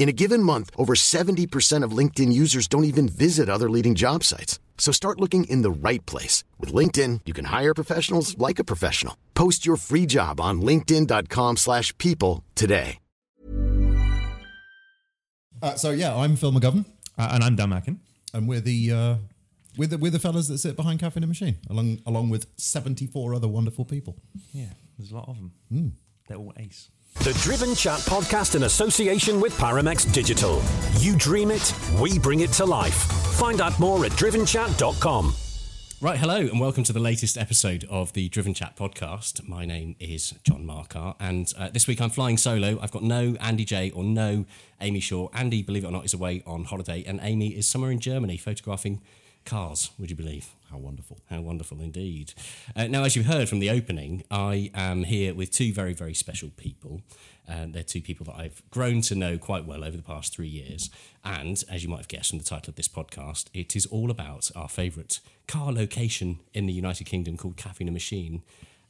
In a given month, over 70% of LinkedIn users don't even visit other leading job sites. So start looking in the right place. With LinkedIn, you can hire professionals like a professional. Post your free job on linkedin.com slash people today. Uh, so yeah, I'm Phil McGovern, Uh, and I'm Dan Macken. and we're the uh, we're the we're the fellas that sit behind Caffeine and Machine, along along with 74 other wonderful people. Yeah, there's a lot of them. They're all ace. The Driven Chat podcast in association with Paramex Digital. You dream it, we bring it to life. Find out more at drivenchat.com. Right, hello, and welcome to the latest episode of the Driven Chat podcast. My name is John Marcar, and uh, this week I'm flying solo. I've got no Andy J or no Amy Shaw. Andy, believe it or not, is away on holiday, and Amy is somewhere in Germany photographing cars, would you believe? How wonderful! How wonderful indeed. Uh, now, as you heard from the opening, I am here with two very, very special people. Uh, they're two people that I've grown to know quite well over the past three years. And as you might have guessed from the title of this podcast, it is all about our favourite car location in the United Kingdom called Caffeine and Machine.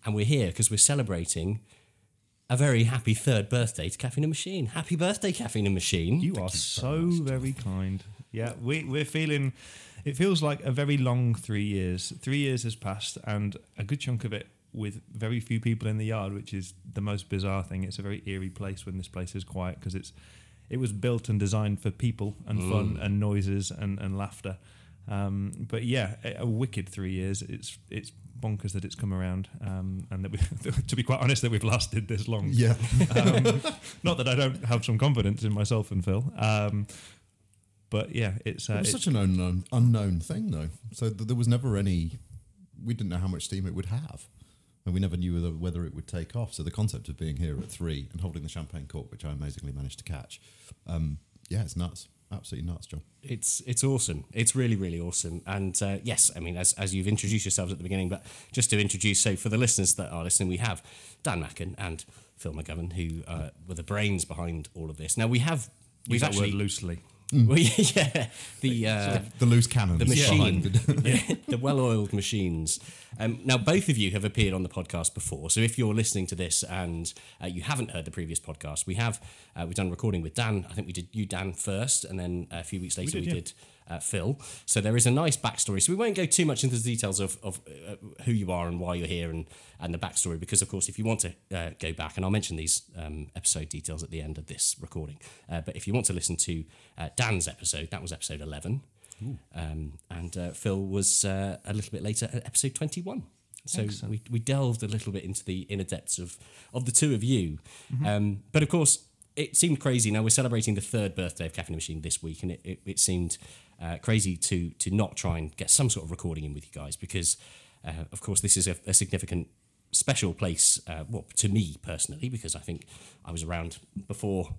And we're here because we're celebrating a very happy third birthday to Caffeine and Machine. Happy birthday, Caffeine and Machine. You are so very kind. Yeah, we, we're feeling. It feels like a very long three years. Three years has passed, and a good chunk of it with very few people in the yard, which is the most bizarre thing. It's a very eerie place when this place is quiet because it's it was built and designed for people and fun and noises and, and laughter. Um, but yeah, a, a wicked three years. It's it's bonkers that it's come around, um, and that we, to be quite honest, that we've lasted this long. Yeah, um, not that I don't have some confidence in myself and Phil, um, but yeah, it's, uh, it was it's such an unknown unknown thing though. So th- there was never any. We didn't know how much steam it would have, and we never knew whether, whether it would take off. So the concept of being here at three and holding the champagne cork, which I amazingly managed to catch, um, yeah, it's nuts. Absolutely nuts, John. It's it's awesome. It's really really awesome. And uh, yes, I mean as as you've introduced yourselves at the beginning, but just to introduce, so for the listeners that are listening, we have Dan Macken and Phil McGovern, who uh, were the brains behind all of this. Now we have use we've that actually word loosely. well, yeah the uh, The loose cannons. the machine, the- the well-oiled machines. Um, now, both of you have appeared on the podcast before, so if you're listening to this and uh, you haven't heard the previous podcast, we have uh, we've done recording with Dan. I think we did you Dan first, and then a few weeks later we did, did, yeah. Uh, Phil. So there is a nice backstory. So we won't go too much into the details of, of uh, who you are and why you're here and and the backstory, because of course, if you want to uh, go back, and I'll mention these um, episode details at the end of this recording, uh, but if you want to listen to uh, Dan's episode, that was episode eleven. Um, and uh, Phil was uh, a little bit later at episode 21. So we, we delved a little bit into the inner depths of, of the two of you. Um, but of course, it seemed crazy. Now we're celebrating the third birthday of Caffeine Machine this week, and it, it, it seemed uh, crazy to to not try and get some sort of recording in with you guys because, uh, of course, this is a, a significant special place, uh, well, to me personally, because I think I was around before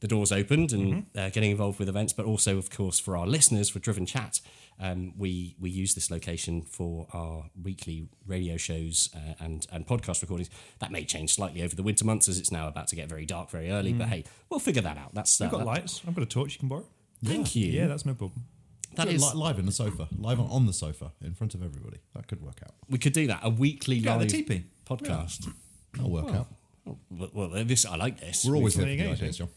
the doors opened and uh, getting involved with events, but also, of course, for our listeners for Driven Chat. Um, we we use this location for our weekly radio shows uh, and and podcast recordings. That may change slightly over the winter months as it's now about to get very dark very early. But hey, we'll figure that out. That's uh, I've got that- lights. I've got a torch you can borrow. Thank you. Yeah, that's no problem. That Li- live in the sofa, live on, on the sofa in front of everybody. That could work out. We could do that. A weekly Yeah, the live teepee. podcast. That'll work out. Well, well, this I like this. We're always There here for the go, ideas, John.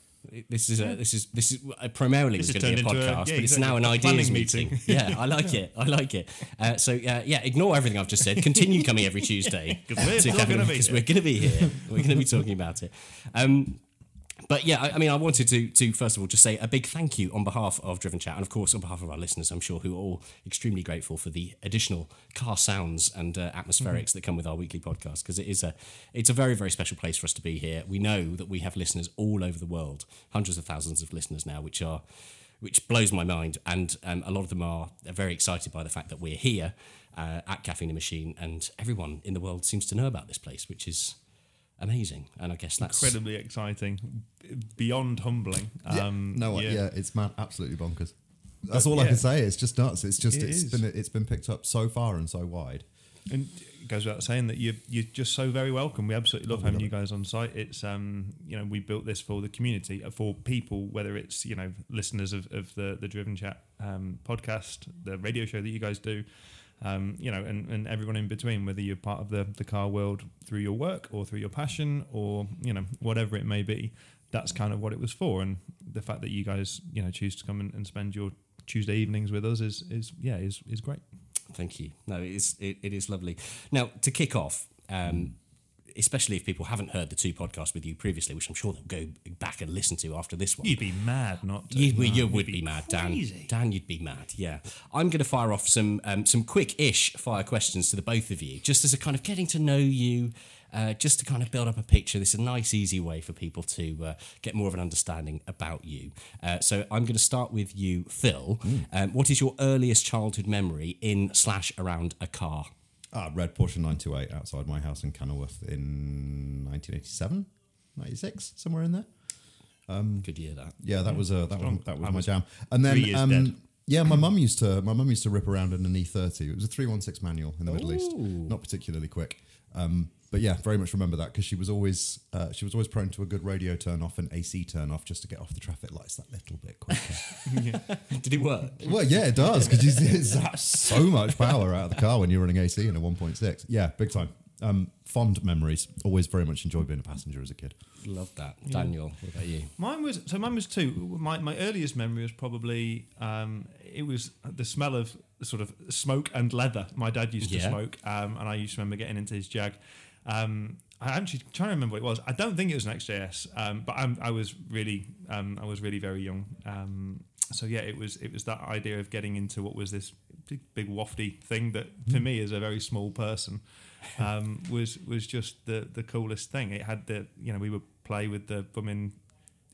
This is a this is this is uh, primarily This was has going to be a turned into a- podcast, yeah, but it's now an a ideas planning meeting. meeting. yeah, I like it. I like it. Uh, so uh, yeah, ignore everything I've just said. Continue coming every Tuesday 'Cause we're to still Cabinet, gonna be because here. we're going to be here. We're going to be talking about it. Um, but yeah, I, I mean, I wanted to to first of all just say a big thank you on behalf of Driven Chat and of course on behalf of our listeners. I'm sure who are all extremely grateful for the additional car sounds and uh, atmospherics that come with our weekly podcast because it is a it's a very very special place for us to be here. We know that we have listeners all over the world, hundreds of thousands of listeners now, which are which blows my mind. And um, a lot of them are very excited by the fact that we're here uh, at Caffeine Machine, and everyone in the world seems to know about this place, which is amazing. And I guess that's Incredibly exciting, beyond humbling. Um, no, what- yeah. it's mad, absolutely bonkers. That's all I yeah. can say. It's just nuts. It's just It it's is. been it's been picked up so far and so wide. And it goes without saying that you're you're just so very welcome. We absolutely love having you guys on site. It's um you know we built this for the community uh, for people, whether it's you know listeners of, of the the Driven Chat um, podcast, the radio show that you guys do, um you know, and, and everyone in between, whether you're part of the the car world through your work or through your passion or you know whatever it may be. That's kind of what it was for, and the fact that you guys you know choose to come and, and spend your Tuesday evenings with us is is yeah is is great. Thank you. No, it is it, it is lovely. Now to kick off, um, especially if people haven't heard the two podcasts with you previously, which I'm sure they'll go back and listen to after this one. You'd be mad not to. You, well, you You'd would be, mad, Dan. crazy. Dan, you'd be mad. Yeah, I'm going to fire off some um, some quick-ish fire questions to the both of you, just as a kind of getting to know you, uh, just to kind of build up a picture. This is a nice, easy way for people to uh, get more of an understanding about you. Uh, so I'm going to start with you, Phil. Um, what is your earliest childhood memory in slash around a car? Ah, red Porsche 928 outside my house in Kenilworth in 1987, 96, somewhere in there. Um, Good year that. Yeah, that was a that was, that was I my was jam. And then um, yeah, my mum used to my mum used to rip around in an E30. It was a 316 manual in the Middle East, not particularly quick. Um, but yeah, very much remember that because she was always uh, she was always prone to a good radio turn off and AC turn off just to get off the traffic lights that little bit quicker. yeah. Did it work? well, yeah, it does because it's that's so much power out of the car when you're running AC in a 1.6. Yeah, big time. Um, fond memories. Always very much enjoyed being a passenger as a kid. Love that. Daniel, what about you? Mine was so. Mine was two. My my earliest memory was probably um, it was the smell of sort of smoke and leather. My dad used to Yeah. smoke, um, and I used to remember getting into his Jag. Um, I actually trying to remember what it was. I don't think it was an XJS, um, but I'm, I was really um, I was really very young. Um, so yeah, it was it was that idea of getting into what was this big, big wafty thing that for me as a very small person um, was was just the the coolest thing. It had the you know we would play with the bumming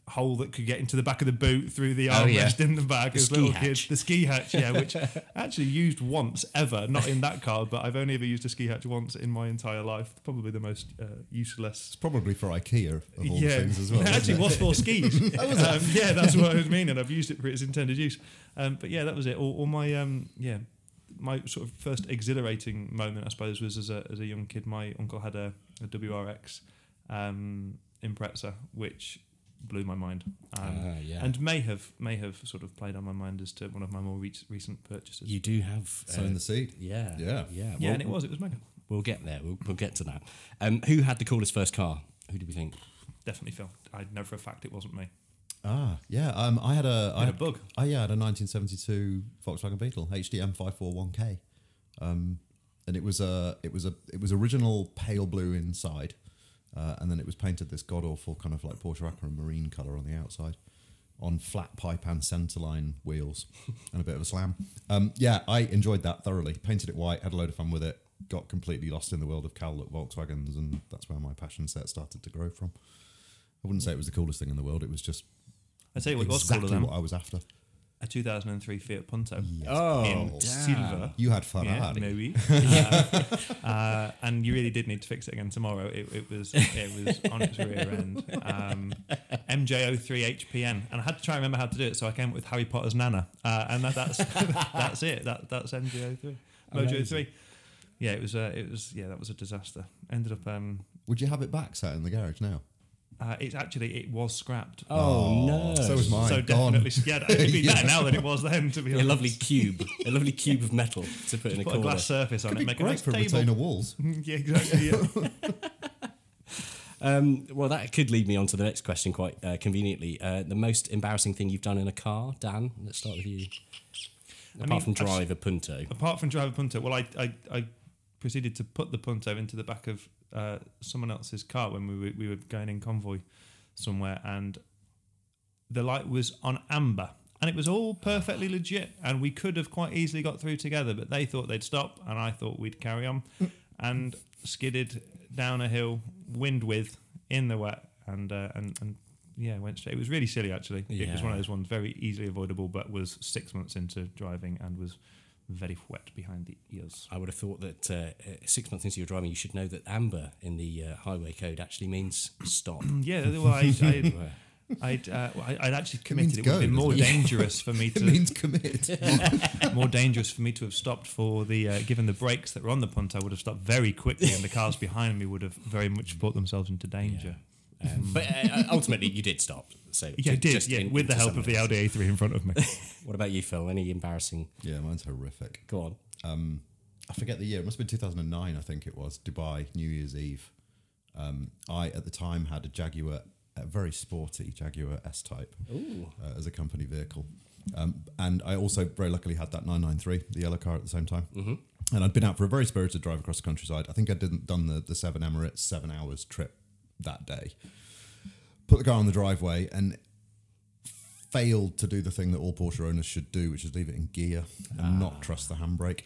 hole that could get into the back of the boot through the Oh, yeah. armrest in the back The as ski little hatch. kids. The ski hatch, yeah, which I actually used once ever, not in that car, but I've only ever used a ski hatch once in my entire life. Probably the most uh, useless It's probably for IKEA of all yeah, things as well. It isn't actually it? was for skis. um, yeah, that's what I was meaning. I've used it for its intended use. Um, but yeah, that was it. All, or my um, yeah, my sort of first exhilarating moment, I suppose, was as a as a young kid. My uncle had a, a WRX um, Impreza, which blew my mind. Um, Ah, yeah. and may have may have sort of played on my mind as to one of my more re- recent purchases. You do have uh, Sowing the seed. Yeah, Yeah. yeah. yeah, Well, and it was it was mega. We'll get there. We'll, we'll get to that. Um, who had the coolest first car? Who do we think? Definitely Phil. I know for a fact it wasn't me. Ah, yeah. Um, I had a, I had a bug. Oh yeah, I had a 1972 Volkswagen Beetle HDM 541K, um, and it was a, it was a, it was original pale blue inside, uh, and then it was painted this god awful kind of like Porsche Aquamarine color on the outside, on flat pipe and centerline wheels, and a bit of a slam. Um, yeah, I enjoyed that thoroughly. Painted it white, had a load of fun with it. Got completely lost in the world of Cal Look Volkswagens, and that's where my passion set started to grow from. I wouldn't say it was the coolest thing in the world. It was just I tell you what, it was exactly cooler than what I was after. A 2003 Fiat Punto Oh, in silver. You had Ferrari. Yeah, maybe. uh, uh, and you really did need to fix it again tomorrow. It, it was it was on its rear end. Um, MJ03 HPN, and I had to try and remember how to do it. So I came up with Harry Potter's Nana, uh, and that, that's that's it. That that's MJ03, Mojo 3. Yeah, it was. Uh, it was. Yeah, that was a disaster. Ended up. Um, Would you have it back sat in the garage now? Uh, it's actually it was scrapped. Oh, no. So was mine. so Gone. definitely, yeah, it'd be better now than it was then. To be A honest, lovely cube, a lovely cube of metal to put in a Put a corner. glass surface on Could it, be make a great nice for table. retainer walls. yeah, exactly. Yeah. Um, well, that could lead me on to the next question quite uh, conveniently. Uh, the most embarrassing thing you've done in a car, Dan? Let's start with you. Apart mean, from I've- drive a Punto. Apart from drive a punto, well, I, I, I proceeded to put the punto into the back of uh, someone else's car when we were, we were going in convoy somewhere, and the light was on amber. And it was all perfectly legit, and we could have quite easily got through together, but they thought they'd stop, and I thought we'd carry on, and skidded down a hill, wind with, in the wet, and uh, and and yeah, went straight. It was really silly, actually. It was one of those ones very easily avoidable, but was six months into driving and was very wet behind the ears. I would have thought that uh, uh, six months into your driving, you should know that amber in the uh, highway code actually means stop. Yeah, well, I, I, I'd, uh, well, I- I'd actually committed. means It would have been more doesn't dangerous for me It to means commit. more dangerous for me to have stopped for the uh, given the brakes that were on the punt. I would have stopped very quickly, and the cars behind me would have very much brought themselves into danger. Um, but uh, ultimately, you did stop. So Yeah, I did. just Yeah, in- with the help of the else. Audi A3 in front of me. What about you, Phil? Any embarrassing? yeah, mine's horrific. Go on. um, I forget the year. It must have been 2009, I think it was. Dubai, New Year's Eve. Um, I, at the time, had a Jaguar, a very sporty Jaguar S Type uh, as a company vehicle. Um, and I also very luckily had that 993, the yellow car, at the same time. Mm-hmm. And I'd been out for a very spirited drive across the countryside. I think I didn't done the, the seven Emirates seven hours trip that day. Put the car on the driveway and failed to do the thing that all Porsche owners should do, which is leave it in gear and not trust the handbrake.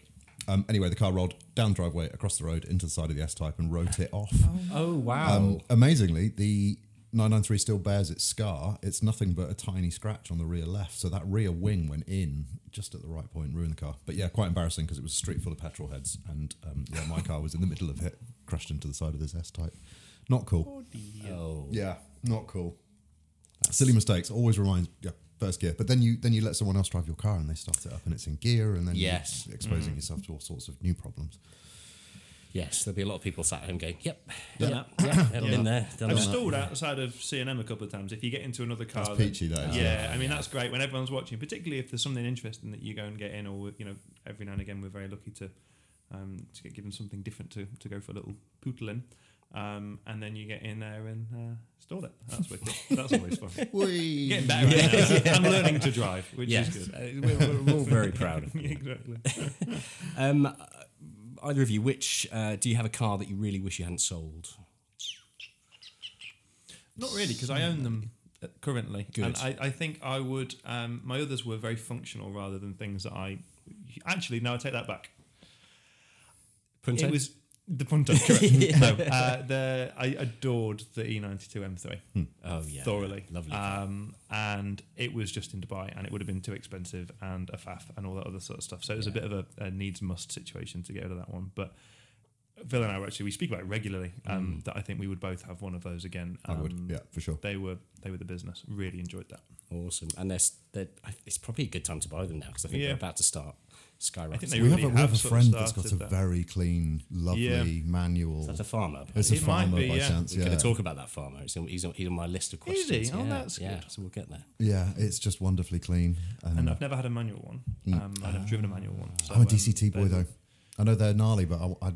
Um, anyway, the car rolled down the driveway, across the road, into the side of the S Type, and wrote it off. Oh wow! Um, amazingly, the 993 still bears its scar. It's nothing but a tiny scratch on the rear left. So that rear wing went in just at the right point, ruined the car. But yeah, quite embarrassing because it was a street full of petrol heads, and um, yeah, my car was in the middle of it, crashed into the side of this S Type. Not cool. oh, Yeah, not cool. Silly mistakes always reminds yeah first gear, but then you then you let someone else drive your car and they start it up and it's in gear, and then Yes. you're exposing yourself to all sorts of new problems. yes. There'll be a lot of people sat at home going, "Yep, yeah, yeah, yeah, been there, done I've that." stalled outside of C&M a couple of times. If you get into another car, That's that- peachy, that is, yeah, I mean that's great when everyone's watching, particularly if there's something interesting that you go and get in, or you know, every now and again we're very lucky to um, to get given something different to to go for a little pootle in. Um, and then you get in there and uh, stall it. That's wicked. That's always fun. Whee! Getting better at it now. I'm learning to drive, which Yes, is good. uh, we're, we're all very proud of you. exactly. Um, uh, either of you, which uh, do you have a car that you really wish you hadn't sold? Not really, because I own them uh, currently, Good. and I, I think I would. Um, my others were very functional rather than things that I. Actually, no, I take that back. Punto? It was the Punto, correct? No, uh, the I adored the E E92 M3 oh yeah, thoroughly, lovely. Um, and it was just in Dubai, and it would have been too expensive and a faff and all that other sort of stuff. So it was a bit of a, a needs must situation to get out of that one, but. Phil and I were actually we speak about it regularly. Um, That I think we would both have one of those again. I would, Um, yeah, for sure. They were they were the business. Really enjoyed that. awesome, and there's, they're, it's probably a good time to buy them now because I think Yeah. they're about to start skyrocketing. they we have a, we have have a friend that's got a that. very clean, lovely Yeah. manual. Is that a farmer? It's a It might farmer be, by yeah. chance. We're Yeah, going to talk about that farmer. It's on, he's, on, he's on my list of Is questions. he? Oh, yeah, that's yeah. good. So we'll get there. yeah, it's just wonderfully clean. And, And I've never had a manual one. Um, I've never driven a manual one. So, I'm a um, DCT boy though. I know they're gnarly, but I, I,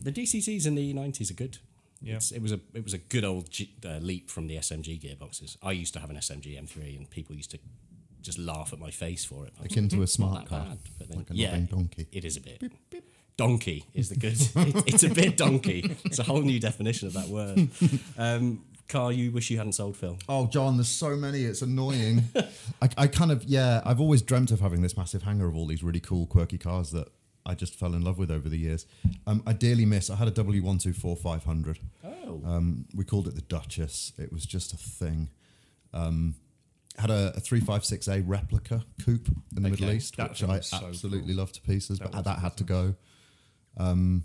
The DCTs in the 90s are good. Yeah. It's, it was a it was a good old G, uh, leap from the SMG gearboxes. I used to have an SMG M3, and people used to just laugh at my face for it. I akin to a smart car, bad, but then, like a yeah, donkey. it is a bit. Donkey is the good. it, it's a bit donkey. It's a whole new definition of that word. Um, car you wish you hadn't sold, Phil. Oh, John, there's so many. It's annoying. I, I kind of, yeah, I've always dreamt of having this massive hangar of all these really cool, quirky cars that I just fell in love with over the years. Um, I dearly miss, I had a W124 500. Oh, Um, we called it the Duchess. It was just a thing. Um, had a, a 356A replica coupe in the Middle East, which I so absolutely cool. love to pieces, That but that had to go. Um,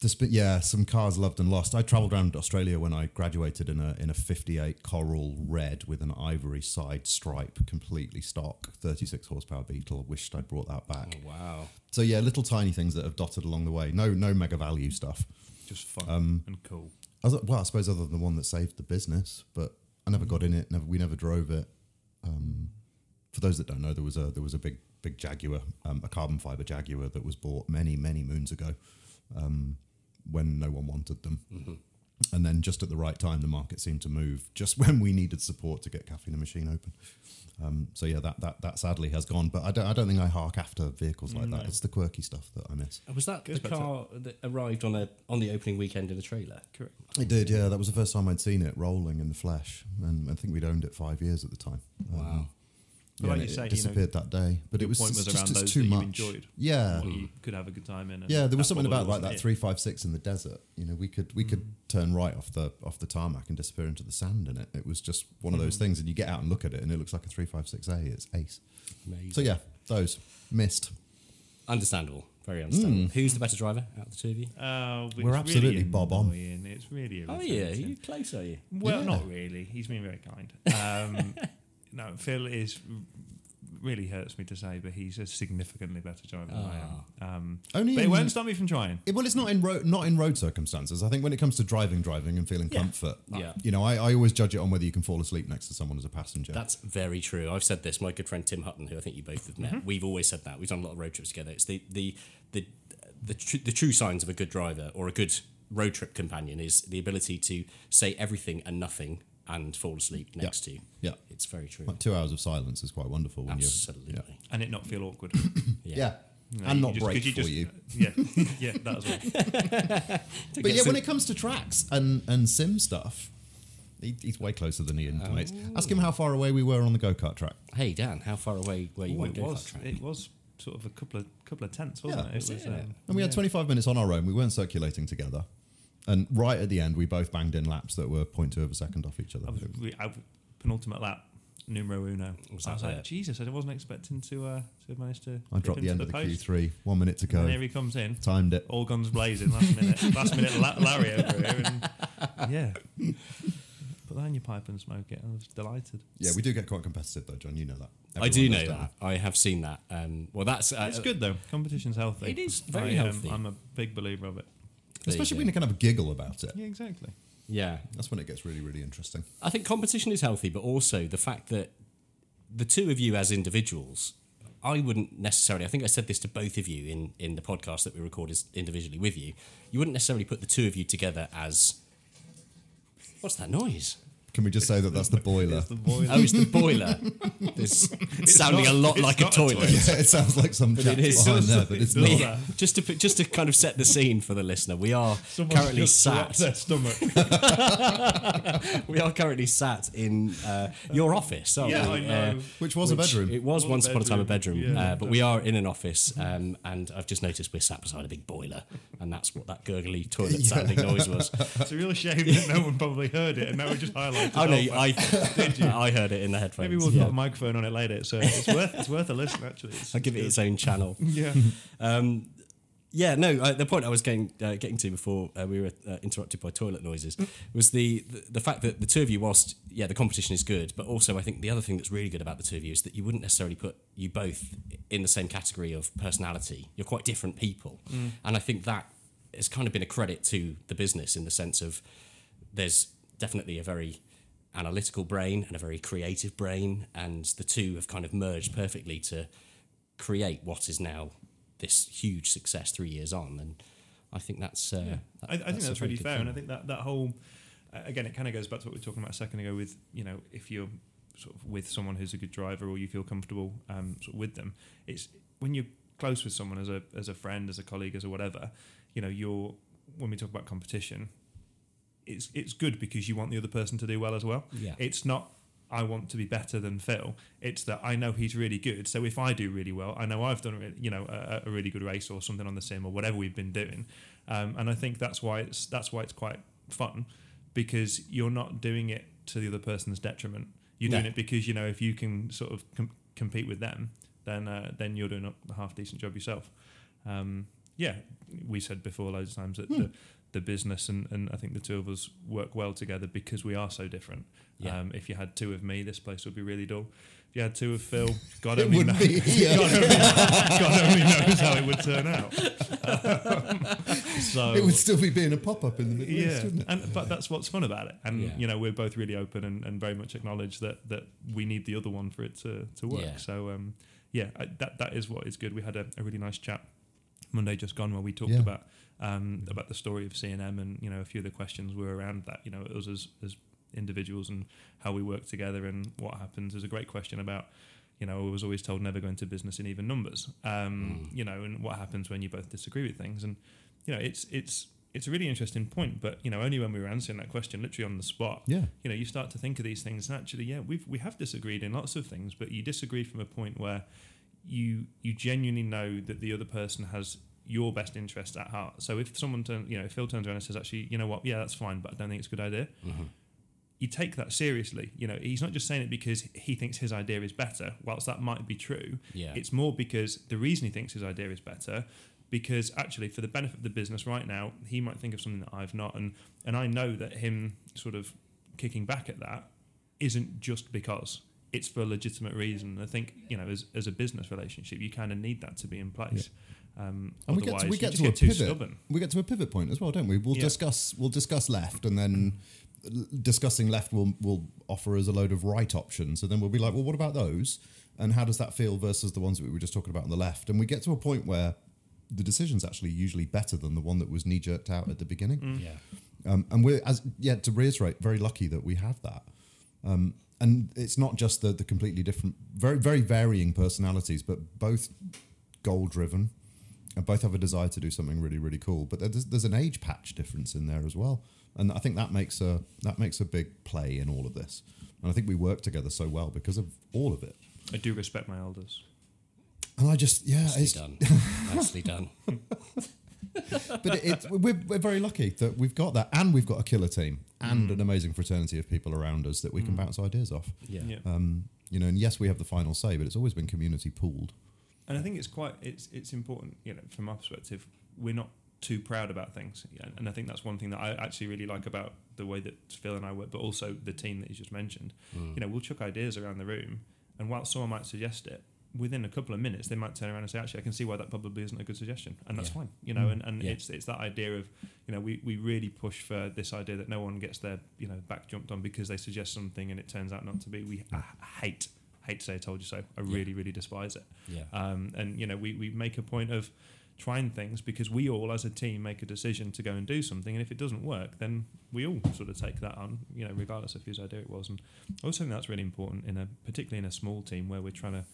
Despite, yeah, some cars loved and lost. I travelled around Australia when I graduated in a in a '58 Coral Red with an ivory side stripe, completely stock, 36 horsepower Beetle. Wished I'd brought that back. Oh, wow. So yeah, little tiny things that have dotted along the way. No, no mega value stuff. Just fun Um, and cool. Other, well, I suppose other than the one that saved the business, but I never got in it. Never, we never drove it. Um, for those that don't know, there was a there was a big big Jaguar, um, a carbon fiber Jaguar that was bought many many moons ago, um, when no one wanted them. And then just at the right time, the market seemed to move. Just when we needed support to get Caffeine and Machine open. Um, so yeah, that, that that sadly has gone. But I don't I don't think I hark after vehicles like that. It's the quirky stuff that I miss. Was that Goes the back to- car that arrived on a on the opening weekend in a trailer? Correct. It did, yeah. That was the first time I'd seen it rolling in the flesh, and I think we'd owned it five years at the time. Wow. But yeah, like and you it say, you know, disappeared that day. But it was point it's was just around it's those too that you much. enjoyed. Yeah, you could have a good time in. and yeah. There was something about like wasn't that it? three five six in the desert. You know, we could we could turn right off the off the tarmac and disappear into the sand in it. It was just one of those things, and you get out and look at it, and it looks like a three five six A. It's ace. Amazing. So yeah, those missed. Understandable. Very understandable. Who's the better driver out of the two of you? Uh, We're absolutely really bob on. annoying. It's really Oh yeah, irritating. you close are you? Well, Yeah. not really. He's been very kind. Um, no, Phil is really hurts me to say, but he's a significantly better driver than I am. Um, Only but it in- won't stop me from trying. It- well, it's not in road, not in road circumstances. I think when it comes to driving, driving and feeling comfort, Yeah. you know, I, I always judge it on whether you can fall asleep next to someone as a passenger. That's very true. I've said this. My good friend Tim Hutton, who I think you both have met, we've always said that. We've done a lot of road trips together. It's the the the the, tr- the true signs of a good driver or a good road trip companion is the ability to say everything and nothing and fall asleep next to you. Yeah. it's very true. like two hours of silence is quite wonderful when Absolutely. you And it not feel awkward. yeah, yeah. You know, and you not just- break 'cause you for just- you. Yeah, yeah, that as well. But yeah, when it comes to tracks and and sim stuff, he, he's way closer than Ian. Oh. mates. Ask him how far away we were on the go kart track. Hey Dan, how far away were you on it go was. track? It was sort of a couple of couple of tenths, wasn't Yeah. it? It was. Yeah. Um, And we had 25 minutes on our own. We weren't circulating together. And right at the end, we both banged in laps that were 0.2 of a second off each other. I was re- I, penultimate lap, numero uno. Was I was like, it? Jesus, I wasn't expecting to uh, to manage to. I dropped the into end of the post. Q3. One minute to go. And here he comes in, Timed it. all guns blazing, last minute, last minute La- Larry over here, and yeah. Put that in your pipe and smoke it. I was delighted. Yeah, we do get quite competitive though, John. You know that. I do know does, don't that. I have seen that. Um, well, that's uh, It's good though. Competition's healthy. It is very I, um, healthy. I'm a big believer of it. They? Especially when you kind of giggle about it. Yeah, exactly. Yeah, That's when it gets really, really interesting. I think competition is healthy, but also the fact that the two of you as individuals, I wouldn't necessarily. I think I said this to both of you in in the podcast that we recorded individually with you. You wouldn't necessarily put the two of you together as. What's that noise? Can we just say that that's the boiler? The boiler. Oh, it's the boiler. It's, it's sounding not- a lot it's like a not a toilet. toilet. yeah, it sounds like some chap it is. behind there, but it's not. that. just to put- just to kind of set the scene for the listener, we are Someone currently just sat. their stomach. We are currently sat in uh, your office. Aren't yeah, we? I know. Uh, Which was a bedroom. It was Was a once upon a time a bedroom, bedroom, yeah. uh, but we are in an office, um, and I've just noticed we're sat beside a big boiler, and that's what that gurgly toilet sounding noise was. it's a real shame that no one probably heard it, and now we just highlighted. Oh no, the whole fact. I I heard it in the headphones. Maybe we'll yeah. put a microphone on it later, so it's worth it's worth a listen. Actually, it's, I'll give it its own channel. yeah. Um, yeah, no. Uh, the point I was getting uh, getting to before uh, we were uh, interrupted by toilet noises was the, the the fact that the two of you, whilst yeah, the competition is good, but also I think the other thing that's really good about the two of you is that you wouldn't necessarily put you both in the same category of personality. You're quite different people, and I think that has kind of been a credit to the business in the sense of there's definitely a very analytical brain and a very creative brain, and the two have kind of merged perfectly to create what is now this huge success three years on. And I think that's uh, that- I, I think that's really fair, thing. and I think that that whole again, it kind of goes back to what we were talking about a second ago. With you know, if you're sort of with someone who's a good driver or you feel comfortable um, sort of with them, it's when you're close with someone as a as a friend, as a colleague, as a whatever. You know, you're when we talk about competition, it's it's good because you want the other person to do well as well. Yeah. It's not I want to be better than Phil. It's that I know he's really good. So if I do really well, I know I've done a you know a, a really good race or something on the sim or whatever we've been doing. Um, and I think that's why it's that's why it's quite fun because you're not doing it to the other person's detriment. You're doing it because you know if you can sort of com- compete with them, then uh, then you're doing a half decent job yourself. Um, yeah, we said before loads of times that the, the business and, and I think the two of us work well together because we are so different. Yeah. Um, if you had two of me, this place would be really dull. If you had two of Phil, God only, knows, here. God, only, God only knows how it would turn out. so It would still be being a pop up in the Middle East, yeah, wouldn't it? and but that's what's fun about it. And Yeah. you know, we're both really open and, and very much acknowledge that that we need the other one for it to to work. Yeah. So um, yeah, I, that that is what is good. We had a, a really nice chat Monday just gone where we talked Yeah. about um, about the story of C and M, and you know, a few of the questions were around that. You know, us as as individuals and how we work together and what happens. There's a great question about. You know, I was always told never go into business in even numbers. Um, You know, and what happens when you both disagree with things. And you know, it's it's it's a really interesting point. But you know, only when we were answering that question, literally on the spot, Yeah. you know, you start to think of these things. And actually, yeah, we've we have disagreed in lots of things, but you disagree from a point where you you genuinely know that the other person has your best interest at heart. So if someone turns, you know, if Phil turns around and says, actually, you know what, yeah, that's fine, but I don't think it's a good idea. Mm-hmm. You take that seriously. You know, he's not just saying it because he thinks his idea is better. Whilst that might be true, Yeah. it's more because the reason he thinks his idea is better, because actually, for the benefit of the business right now, he might think of something that I've not, and and I know that him sort of kicking back at that isn't just because it's for a legitimate reason. I think you know, as, as a business relationship, you kind of need that to be in place. Um, And we get to, we get just to a get too pivot. stubborn. We get to a pivot point as well, don't we? We'll Yeah. discuss we'll discuss left, and then discussing left will will offer us a load of right options, and then we'll be like, well, what about those? And how does that feel versus the ones that we were just talking about on the left? And we get to a point where the decision's actually usually better than the one that was knee jerked out at the beginning. Yeah. Um, and we're, as yeah, to reiterate, very lucky that we have that. Um, and it's not just the, the completely different, very, very varying personalities, but both goal driven and both have a desire to do something really, really cool. But there's, there's an age patch difference in there as well. And I think that makes a that makes a big play in all of this. And I think we work together so well because of all of it. I do respect my elders. And I just yeah, Nicely it's, done. Nicely done. but it, it's we're, we're very lucky that we've got that, and we've got a killer team and an amazing fraternity of people around us that we can bounce ideas off. Yeah. Yeah. Um, you know, and yes, we have the final say, but it's always been community pooled. And I think it's quite it's it's important, you know, from my perspective, we're not too proud about things, and I think that's one thing that I actually really like about the way that Phil and I work, but also the team that you just mentioned. Mm. You know, we'll chuck ideas around the room, and while someone might suggest it, within a couple of minutes they might turn around and say, actually, I can see why that probably isn't a good suggestion, and that's Yeah. fine. You know, mm. and, and Yeah. it's it's that idea of you know we, we really push for this idea that no one gets their you know back jumped on because they suggest something and it turns out not to be. We I hate hate to say I told you so. I really really despise it. Yeah. Um, and you know, we, we make a point of trying things because we all, as a team, make a decision to go and do something. And if it doesn't work, then we all sort of take that on, you know, regardless of whose idea it was. And I also think that's really important in a, particularly in a small team where we're trying to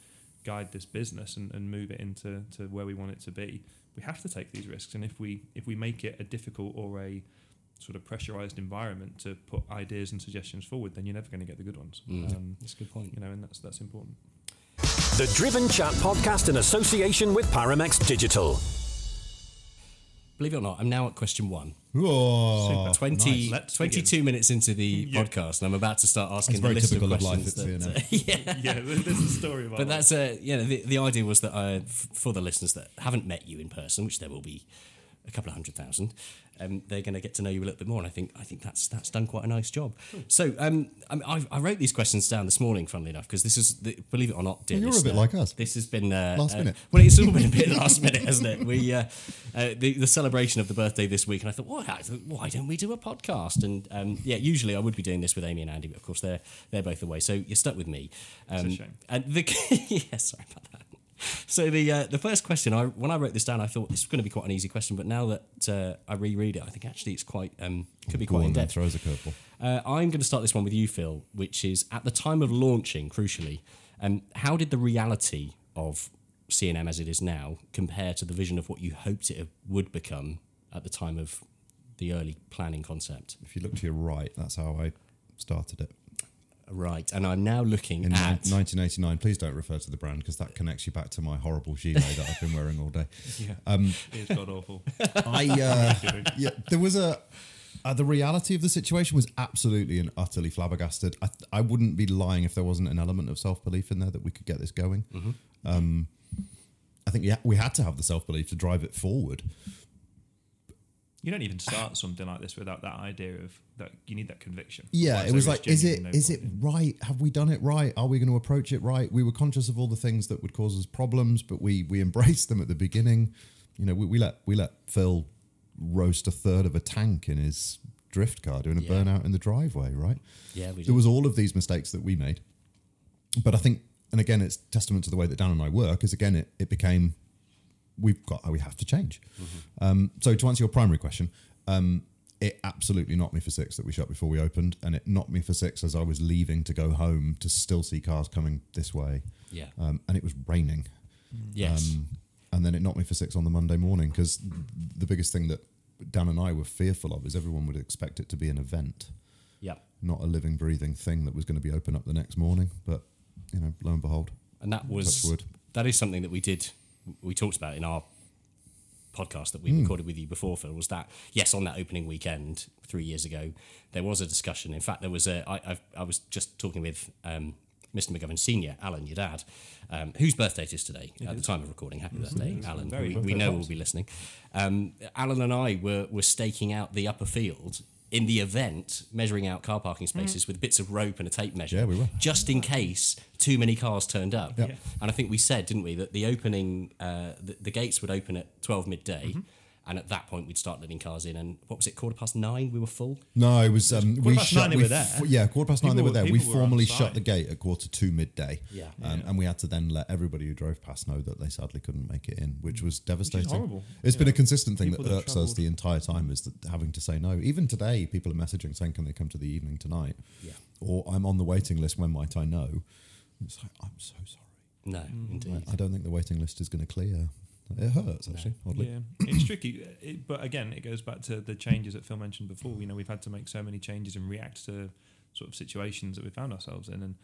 guide this business and, and move it into to where we want it to be. We have to take these risks, and if we if we make it a difficult or a sort of pressurized environment to put ideas and suggestions forward, then you're never going to get the good ones. Mm. Um, That's a good point. you know, and that's that's important. The Driven Chat podcast in association with Paramex Digital. Believe it or not, I'm now at question one. Whoa, 20, nice. Let's 22 minutes into the Yeah. podcast, and I'm about to start asking It's the list typical of of life questions. at that, uh, yeah. yeah, there's a story about But that. that's uh, you know the, the idea was that I, f- for the listeners that haven't met you in person, which there will be a couple of hundred thousand, um, they're going to get to know you a little bit more, and I think I think that's that's done quite a nice job. So um, I, I, I wrote these questions down this morning, funnily enough, because this is the, believe it or not, dear Well, you're a bit like us. This has been uh, Last uh, minute. Well, it's all been a bit last minute, hasn't it? We uh, uh, the, the celebration of the birthday this week, and I thought, why, why don't we do a podcast? And um, yeah, usually I would be doing this with Amy and Andy, but of course they're they're both away, so you're stuck with me. Um, shame. And the yeah, sorry about that. So the uh, the first question, I when I wrote this down, I thought this was going to be quite an easy question, but now that uh, I reread it, I think actually it's quite um, could be Go quite in depth. throw us a curveball. Uh, I'm going to start this one with you, Phil, which is at the time of launching, crucially, um, how did the reality of CNM as it is now compare to the vision of what you hoped it would become at the time of the early planning concept? If you look to your right, that's how I started it. Right, and I'm now looking In at. 1989, please don't refer to the brand because that connects you back to my horrible gilet that I've been wearing all day. yeah, Um, it's god awful. I uh, yeah, there was a Uh, the reality of the situation was absolutely and utterly flabbergasted. I, I wouldn't be lying if there wasn't an element of self belief in there that we could get this going. Um, I think yeah, we had to have the self belief to drive it forward. You don't even start something like this without that idea of that you need that conviction. Yeah, it was like, is it no is it in- right? Have we done it right? Are we going to approach it right? We were conscious of all the things that would cause us problems, but we we embraced them at the beginning. You know, we, we let we let Phil roast a third of a tank in his drift car doing a Yeah. burnout in the driveway. Right? Yeah, we There was all of these mistakes that we made, but I think, and again, it's testament to the way that Dan and I work. Is again, it it became we've got we have to change. Um, so to answer your primary question, um, it absolutely knocked me for six that we shut before we opened, and it knocked me for six as I was leaving to go home to still see cars coming this way. Yeah. um, and it was raining. yes. Um, and then it knocked me for six on the Monday morning because the biggest thing that Dan and I were fearful of is everyone would expect it to be an event, yeah. not a living, breathing thing that was going to be open up the next morning. But you know, lo and behold, And that was that is something that we did. We talked about in our podcast that we Hmm. recorded with you before, Phil. Was that yes? On that opening weekend three years ago, there was a discussion. In fact, there was a. I, I've, I was just talking with um, Mr. McGovern Senior, Alan, your dad, um, whose birthday it is today at the time of recording. Happy birthday, Alan. Very We, we know will be listening. Um, Alan and I were were staking out the upper field. In the event, measuring out car parking spaces with bits of rope and a tape measure, Yeah, we were. just in case too many cars turned up. Yep. And I think we said, didn't we, that the opening, uh, the, the gates would open at 12 midday. Mm-hmm. And at that point, we'd start letting cars in. And what was it, quarter past nine? We were full? No, it was. Um, we past shut. nine they we were there. f- yeah, quarter past nine they People were there. We people were on formally shut the gate at quarter to midday. Yeah. Um, and we had to then let everybody who drove past know that they sadly couldn't make it in, which was devastating. horrible. It's been a consistent thing People that that irks us the entire time is that having to say no. Even today, people are messaging saying, "Can they come to the evening tonight?" Yeah. Or I'm on the waiting list. When might I know? It's like I'm so sorry. No, indeed. I don't think the waiting list is going to clear. It hurts actually. Oddly. Yeah, it's tricky. It, but again, it goes back to the changes that Phil mentioned before. You know, we've had to make so many changes and react to sort of situations that we found ourselves in. And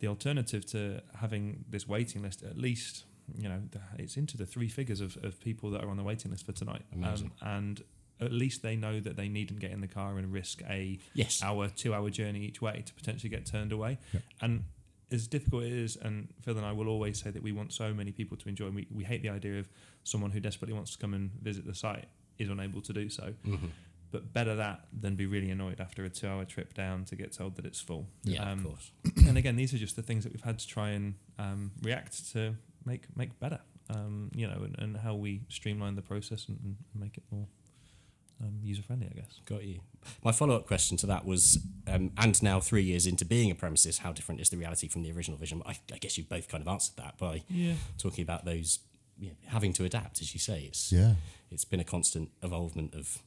the alternative to having this waiting list, at least, you know, it's into the three figures of, of people that are on the waiting list for tonight. Amazing. Um, and at least they know that they needn't get in the car and risk a Yes. hour, two hour journey each way to potentially get turned away. And as difficult it is, and Phil and I will always say that we want so many people to enjoy, and we, we hate the idea of someone who desperately wants to come and visit the site is unable to do so. Mm-hmm. But better that than be really annoyed after a two hour trip down to get told that it's full. Yeah, Um, of course. and again, these are just the things that we've had to try and um, react to make make better. Um, you know, and, and how we streamline the process and, and make it more um, user friendly, I guess. Got you. My follow up question to that was, um, and now three years into being a premises, how different is the reality from the original vision? I, I guess you've both kind of answered that by Yeah. talking about those you know, having to adapt, as you say. It's, Yeah. it's been a constant evolvement of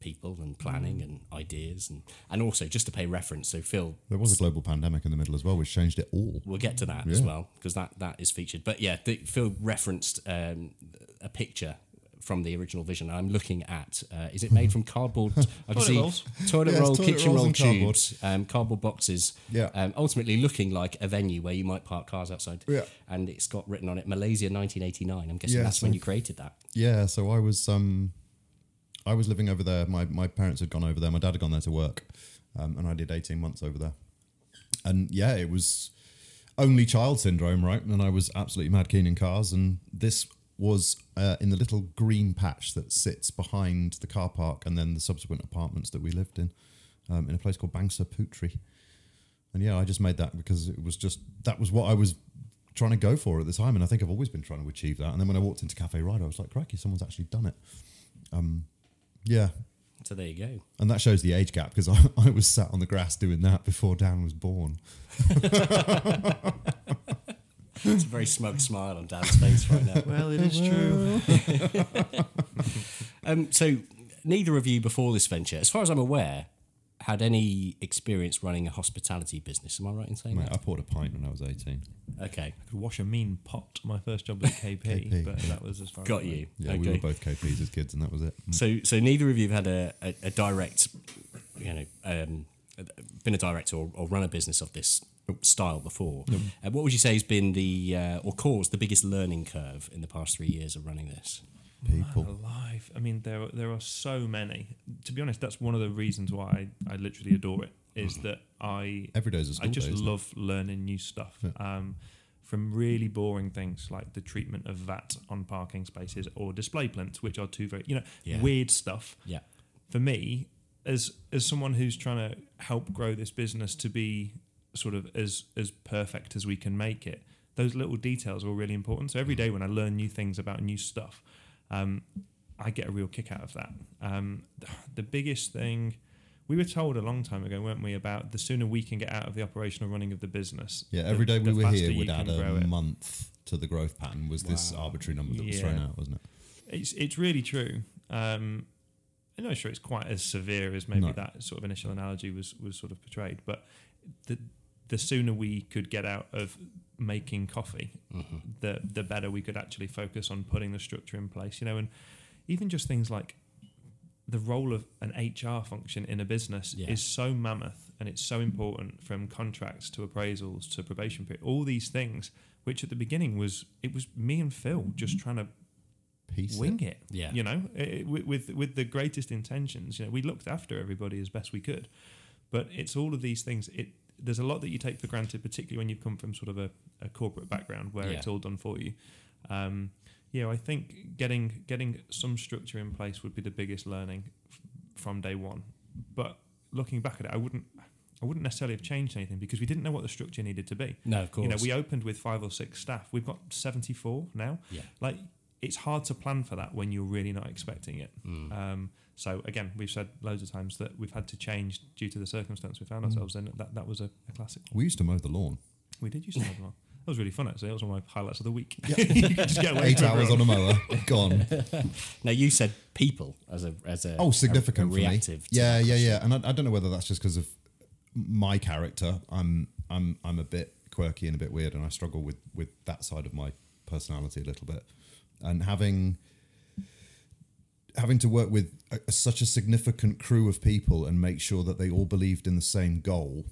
people and planning and ideas and, and also just to pay reference so phil There was a global pandemic in the middle as well, which changed it all. we'll get to that as well because that that is featured but yeah the, phil referenced um, a picture from the original vision i'm looking at uh, is it made from cardboard i can Toilet see rolls. toilet Yes, roll toilet kitchen roll and cardboard. tubes um, cardboard boxes Yeah. um, ultimately looking like a venue where you might park cars outside Yeah. and it's got written on it malaysia 1989 i'm guessing Yeah, that's when you created that Yeah, so I was um, I was living over there. My my parents had gone over there. My dad had gone there to work, um, and I did eighteen months over there. And yeah, it was only child syndrome, right? And I was absolutely mad keen in cars. And this was uh, in the little green patch that sits behind the car park and then the subsequent apartments that we lived in, um, in a place called Bangsa Putri. And yeah, I just made that because it was just that was what I was trying to go for at the time, and I think I've always been trying to achieve that. And then when I walked into Cafe Ride, I was like, "Crikey, someone's actually done it." Um, yeah, so there you go and that shows the age gap because I, I was sat on the grass doing that before Dan was born. it's a very smug smile on dan's face right now Well, it is true. Um, so neither of you before this venture, as far as I'm aware, had any experience running a hospitality business. Am I right in saying Mate, I poured a pint when I was eighteen. Okay, I could wash a mean pot. My first job was KP, KP. but that was as far got as I you. Yeah, okay. we were both KPs as kids, and that was it. So, so neither of you have had a, a, a direct, you know, um, been a director or, or run a business of this style before. Uh, what would you say has been the uh, or caused the biggest learning curve in the past three years of running this? people. Man alive. I mean, there are- there are so many. To be honest, that's one of the reasons why I, I literally adore it. Is that I Every day's a I school just day, isn't it? love learning new stuff. Yeah. Um, from really boring things like the treatment of VAT on parking spaces or display plinths, which are two very you know Yeah. weird stuff. Yeah. For me, as as someone who's trying to help grow this business to be sort of as as perfect as we can make it, those little details are really important. So every day when I learn new things about new stuff, um, I get a real kick out of that. Um, the biggest thing we were told a long time ago, weren't we, about the sooner we can get out of the operational running of the business. Yeah, the- every day we were here you would add a month to the growth pattern. Was this arbitrary number that was thrown out, wasn't it? It's it's really true. Um, I'm not sure it's quite as severe as maybe No. that sort of initial analogy was was sort of portrayed, but the the sooner we could get out of making coffee, Mm-hmm. the the better we could actually focus on putting the structure in place. You know, and even just things like the role of an HR function in a business Yeah. is so mammoth and it's so important from contracts to appraisals to probation period, all these things, which at the beginning was it was me and Phil just trying to Piece wing it. it. Yeah. You know, it, with, with with the greatest intentions. You know, we looked after everybody as best we could, but it's all of these things. It there's a lot that you take for granted, particularly when you've come from sort of a, a corporate background where Yeah. it's all done for you. Um, yeah, I think getting getting some structure in place would be the biggest learning f- from day one. But looking back at it, I wouldn't. I wouldn't necessarily have changed anything because we didn't know what the structure needed to be. No, of course. You know, we opened with five or six staff. We've got 74 now. Yeah. Like, it's hard to plan for that when you're really not expecting it. Mm. Um, so, again, we've said loads of times that we've had to change due to the circumstance we Mm. found ourselves in. That, that was a, a classic. We used to mow the lawn. We did use to have one. That was really fun, actually. That was one of my highlights of the week. you just get away Eight hours on a mower, gone. Now you said people as a as a Oh, significant a, a for me. reactive. Yeah, yeah, yeah. And I, I don't know whether that's just because of my character. I'm, I'm, I'm a bit quirky and a bit weird, and I struggle with with that side of my personality a little bit. And having having to work with a, such a significant crew of people and make sure that they all believed in the same goal,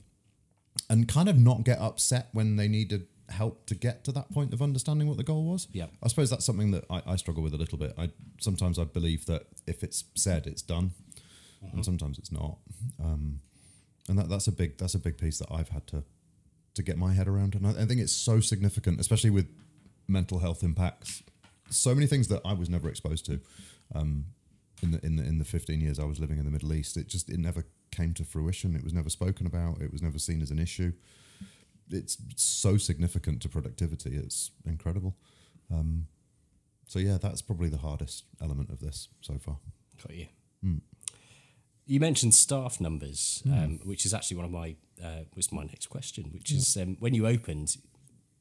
and kind of not get upset when they needed help to get to that point of understanding what the goal was. Yep. I suppose that's something that I, I struggle with a little bit. I sometimes I believe that if it's said, it's done, and sometimes it's not. Um, and that, that's a big that's a big piece that I've had to to get my head around, and I, I think it's so significant, especially with mental health impacts. So many things that I was never exposed to um, in the in the in the fifteen years I was living in the Middle East. It just it never came to fruition. It was never spoken about. It was never seen as an issue. It's so significant to productivity. It's incredible. Um, so yeah, that's probably the hardest element of this so far. Got you. Hmm. You mentioned staff numbers, um, which is actually one of my uh, was my next question, which is um, when you opened.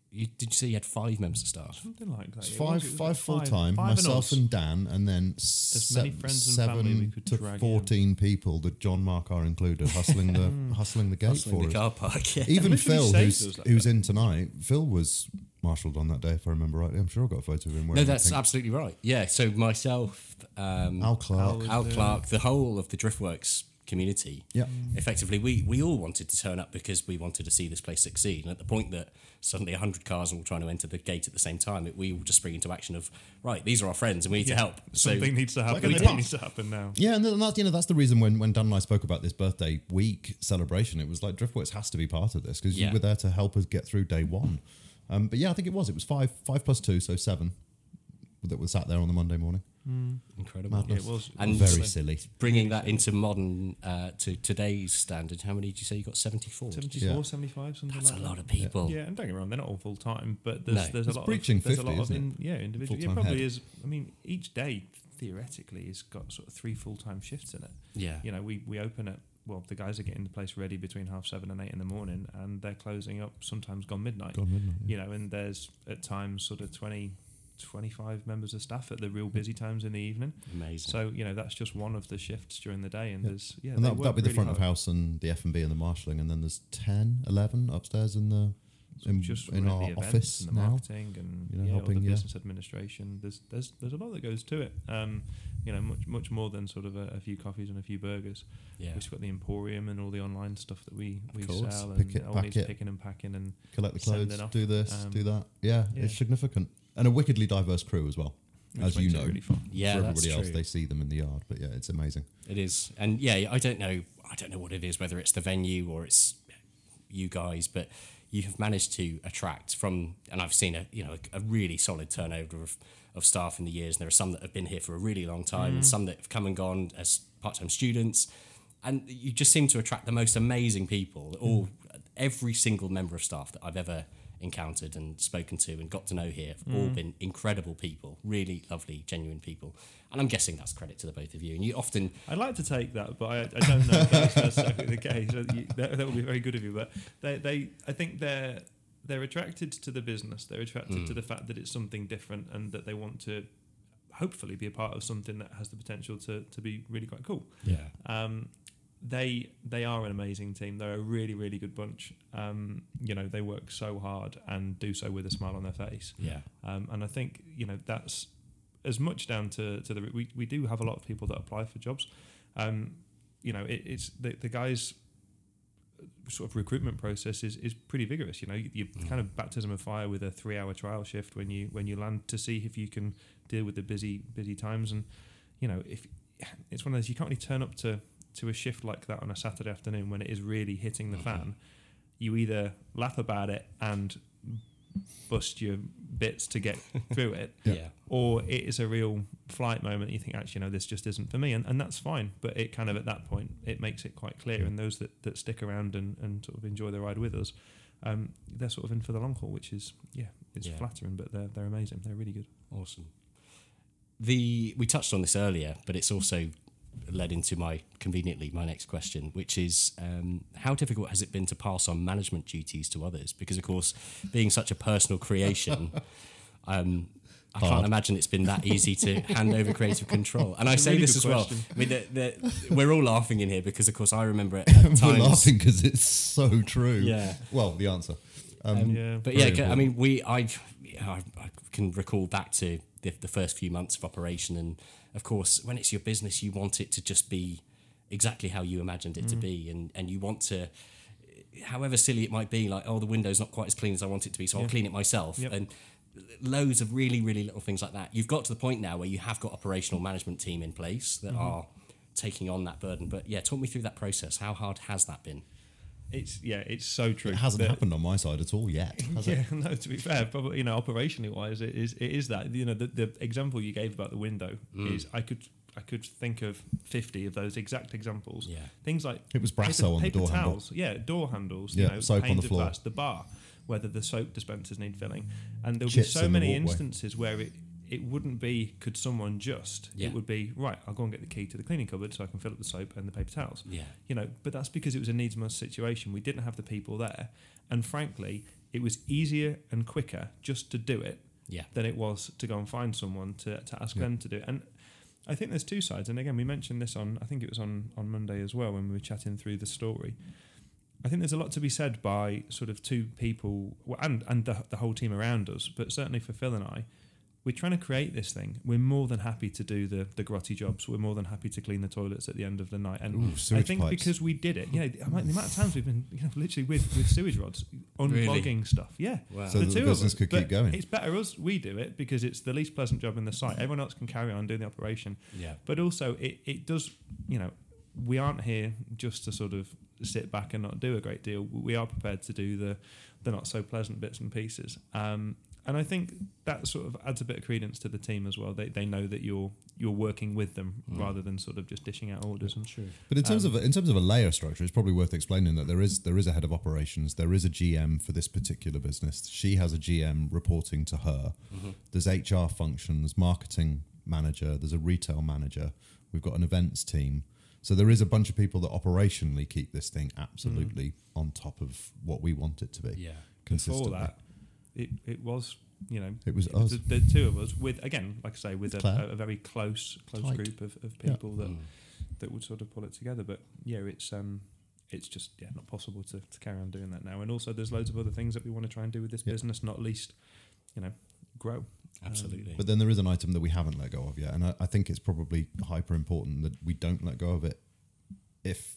You, did you say you had five members of staff? Something like that. It's yeah. five, What was it? Was five full time, five and myself us. and Dan, and then many se- friends and seven family we could to drag in. fourteen people that John Marcar included, hustling the hustling the gate Hustling for the us. car park. Yeah. Even literally Phil, saved who's us like who's in tonight, Phil was marshalled on that day, if I remember rightly. I'm sure I got a photo of him. No, wearing that's pink. absolutely right. Yeah. So myself, um, Al Clark. Al Clark, the whole of the Driftworks community. Yeah. Effectively, we, we all wanted to turn up because we wanted to see this place succeed. And at the point that suddenly 100 cars are all trying to enter the gate at the same time, it, we all just spring into action of, right, these are our friends and we need Yeah, to help. So Something needs to happen. like a It pop. needs to happen now. Yeah, and that's you know that's the reason when when Dan and I spoke about this birthday week celebration, it was like Driftworks has to be part of this because Yeah. you were there to help us get through day one. Um, but yeah, I think it was. It was five five plus two, so seven that were sat there on the Monday morning. Incredible. Madness. Yeah, it was- And Very so silly. bringing that into modern, uh, to today's standard, how many did you say you got? 74? 74, Yeah. 75, something That's like a that. lot of people. Yeah, and don't get me wrong, they're not all full time, but there's No. there's a lot breaching of there's 50, a lot of isn't it? in, yeah individual. Yeah, probably head. is. I mean, each day theoretically has got sort of three full time shifts in it. Yeah. You know, we we open at well, the guys are getting the place ready between half seven and eight in the morning, and they're closing up sometimes gone midnight. Gone midnight, yeah. You know, and there's at times sort of 20, 25 members of staff at the real busy times in the evening. Amazing. So you know that's just one of the shifts during the day, and Yeah. there's yeah, and that, work that'd be the really front of house and the F and B and the marshalling, and then there's 10, 11 upstairs in the in, just in our the office and the now. marketing and you know, yeah, helping, the yeah. business administration. There's there's there's a lot that goes to it. Um, you know, much much more than sort of a, a few coffees and a few burgers. yeah. We've got the emporium and all the online stuff that we we sell Pick and it, all pack needs it. picking and packing and Collect the clothes, off. do this, Um, do that. Yeah, yeah. it's significant and a wickedly diverse crew as well. which as you know, really fun. Yeah, for that's everybody else, true. they see them in the yard. But yeah, it's amazing. It is, and yeah, I don't know. I don't know what it is, whether it's the venue or it's you guys, but you have managed to attract from, and I've seen a you know a, really solid turnover of, of staff in the years. And there are some that have been here for a really long time, and mm. some that have come and gone as part time students, and you just seem to attract the most amazing people. All every single member of staff that I've ever encountered and spoken to and got to know here have all been incredible people, really lovely, genuine people. And I'm guessing that's credit to the both of you. And you often I'd like to take that, but I, I don't know if that's necessarily the case. That, that would be very good of you. But they, they, I think they're they're attracted to the business. They're attracted to the fact that it's something different and that they want to hopefully be a part of something that has the potential to, to be really quite cool. yeah. Um, they they are an amazing team. They're a really really good bunch. Um, you know they work so hard and do so with a smile on their face. Yeah. Um, and I think you know that's as much down to, to the we, we do have a lot of people that apply for jobs. Um, you know, it, it's the, the guys sort of recruitment process is, is pretty vigorous. You know, you, you kind of baptism of fire with a three hour trial shift when you when you land to see if you can deal with the busy busy times. And you know, if it's one of those you can't really turn up to to a shift like that on a Saturday afternoon when it is really hitting the fan. You either laugh about it and bust your bits to get through it, Yeah. or it is a real flight moment. You think, actually, no, this just isn't for me, and, and that's fine. But it kind of at that point, it makes it quite clear. And those that, that stick around and, and sort of enjoy the ride with us, um, they're sort of in for the long haul, which is yeah, it's Yeah. flattering, but they're they're amazing. They're really good. Awesome. The we touched on this earlier, but it's also led into my conveniently my next question, which is um, how difficult has it been to pass on management duties to others? Because of course, being such a personal creation, um, I can't imagine it's been that easy to hand over creative control. And I It's a say really this as good well. I mean, the, the, we're all laughing in here because, of course, I remember it at We're times. laughing because it's so true. Yeah. Well, the answer. Um, Yeah, But Very yeah, I mean, we I, I I can recall back to the, the first few months of operation, and of course, when it's your business, you want it to just be exactly how you imagined it to mm. be, and and you want to. However silly it might be, like oh the window's not quite as clean as I want it to be, so I'll clean it myself, Yep. and loads of really really little things like that. You've got to the point now where you have got operational management team in place that mm-hmm. are taking on that burden. But yeah, talk me through that process. How hard has that been? It's yeah, it's so true. It hasn't that- happened on my side at all yet. Has yeah, it? no. To be fair, probably you know, operationally wise, it is it is that you know the, the example you gave about the window Mm. is I could I could think of fifty of those exact examples. Yeah. things like It was Brasso paper, on the paper door handle. towels, yeah, door handles, Yeah, you know, soap on the floor. glass, the bar, whether the soap dispensers need filling, and there'll Chips be so the many walkway. instances where it. It wouldn't be could someone just. Yeah. It would be right. I'll go and get the key to the cleaning cupboard so I can fill up the soap and the paper towels Yeah. you know, but that's because it was a needs must situation. We didn't have the people there, and frankly, it was easier and quicker just to do it Yeah. than it was to go and find someone to, to ask them to do it. And I think there's two sides. And again, we mentioned this on I think it was on on Monday as well when we were chatting through the story. I think there's a lot to be said by sort of two people well, and and the, the whole team around us, but certainly for Phil and I, we're trying to create this thing. We're more than happy to do the the grotty jobs. We're more than happy to clean the toilets at the end of the night. And Ooh, I think pipes. because we did it, yeah. I mean, the amount of times we've been you know, literally with, with sewage rods unplugging stuff, yeah. Wow. So that the two business of us. could keep going. It's better us we do it because it's the least pleasant job in the site. Everyone else can carry on doing the operation. Yeah. But also, it, it does, you know, we aren't here just to sort of sit back and not do a great deal. We are prepared to do the, the not so pleasant bits and pieces. Um, and I think that sort of adds a bit of credence to the team as well. They, they know that you're you're working with them rather than sort of just dishing out orders. And True. But in terms Um, of in terms of a layer structure, it's probably worth explaining that there is there is a head of operations, there is a GM for this particular business. She has a GM reporting to her. Mm-hmm. There's HR functions, marketing manager, there's a retail manager. We've got an events team. So there is a bunch of people that operationally keep this thing absolutely on top of what we want it to be. Yeah. consistently. Before that, it, it was you know It was us. the, the two of us with again like I say with It's a, a, very close close Tight. group of, of Yeah. people that Mm. that would sort of pull it together. But yeah, it's um it's just yeah not possible to, to carry on doing that now. And also there's loads of other things that we want to try and do with this Yeah. business, not least you know grow. Absolutely. But then there is an item that we haven't let go of yet, and I, I think it's probably hyper important that we don't let go of it. If,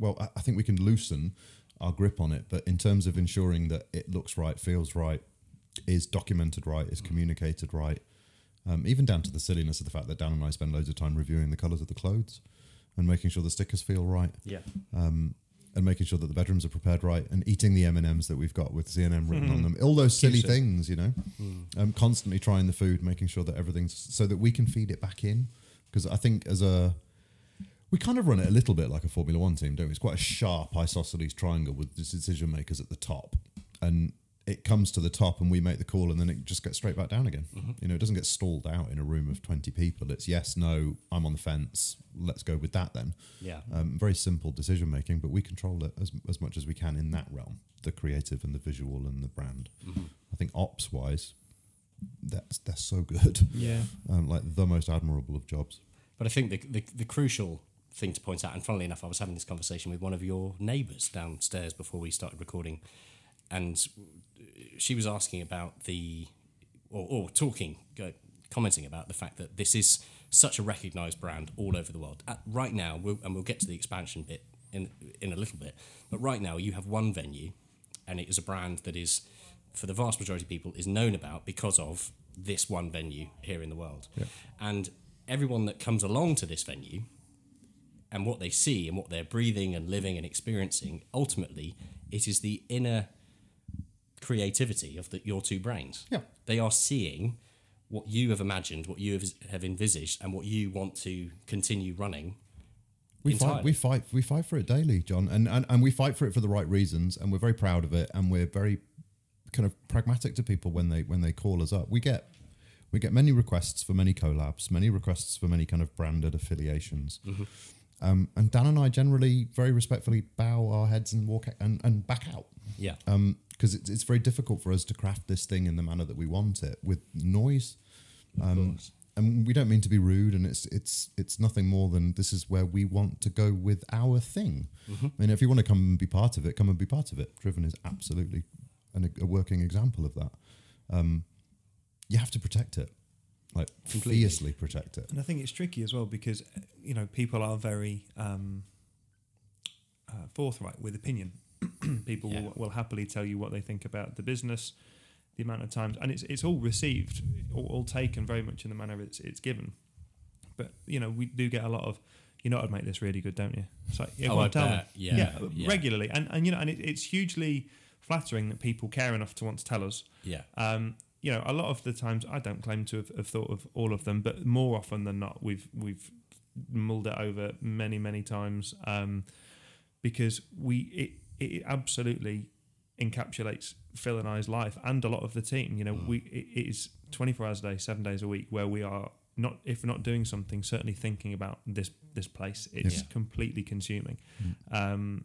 well, I, I think we can loosen our grip on it, but in terms of ensuring that it looks right, feels right, is documented right, is communicated right, Um, even down to the silliness of the fact that Dan and I spend loads of time reviewing the colours of the clothes and making sure the stickers feel right Yeah. and making sure that the bedrooms are prepared right and eating the M&Ms that we've got with CNM written on them. All those silly Keeps it. things, you know. Um, constantly trying the food, making sure that everything's so that we can feed it back in. Because I think as a we kind of run it a little bit like a Formula One team, don't we? It's quite a sharp isosceles triangle with the decision makers at the top, and it comes to the top, and we make the call, and then it just gets straight back down again. You know, it doesn't get stalled out in a room of twenty people. It's yes, no, I'm on the fence. Let's go with that then. Yeah. Um, very simple decision making, but we control it as as much as we can in that realm, the creative and the visual and the brand. I think ops wise, that's they're so good. Yeah. um, like the most admirable of jobs. But I think the, the the crucial thing to point out, and funnily enough, I was having this conversation with one of your neighbours downstairs before we started recording, and she was asking about the, or, or talking, commenting about the fact that this is such a recognised brand all over the world. At, right now, we'll, and we'll get to the expansion bit in in a little bit, but right now you have one venue, and it is a brand that is, for the vast majority of people, is known about because of this one venue here in the world, and everyone that comes along to this venue and what they see and what they're breathing and living and experiencing, ultimately, it is the inner creativity of the, your two brains. Yeah. They are seeing what you have imagined, what you have, have envisaged, and what you want to continue running. We fight, we fight, we fight for it daily, John, and, and and we fight for it for the right reasons, and we're very proud of it, and we're very kind of pragmatic to people when they when they call us up. We get we get many requests for many collabs, many requests for many kind of branded affiliations, um, and Dan and I generally very respectfully bow our heads and walk and, and back out Yeah. Because it's, it's very difficult for us to craft this thing in the manner that we want it with noise. Um, and we don't mean to be rude, and it's it's it's nothing more than this is where we want to go with our thing. I mean, if you want to come and be part of it, come and be part of it. Driven is absolutely an, a working example of that. Um, you have to protect it, like Completely. fiercely protect it. And I think it's tricky as well because uh, you know people are very um, uh, forthright with opinion. people Yeah. will, will happily tell you what they think about the business, the amount of times, and it's it's all received, all, all taken very much in the manner it's it's given. But you know we do get a lot of, you know, I'd make this really good, don't you? It's like, yeah, Oh, I tell bet. me. Yeah, yeah. regularly, and and you know, and it, it's hugely flattering that people care enough to want to tell us. Yeah. Um, you know, a lot of the times I don't claim to have, have thought of all of them, but more often than not, we've we've mulled it over many many times um, because we it, it absolutely encapsulates Phil and I's life and a lot of the team. You know, Mm. we it, it is twenty four hours a day, seven days a week, where we are not if we're not doing something, certainly thinking about this this place. It's Yeah. completely consuming. Um,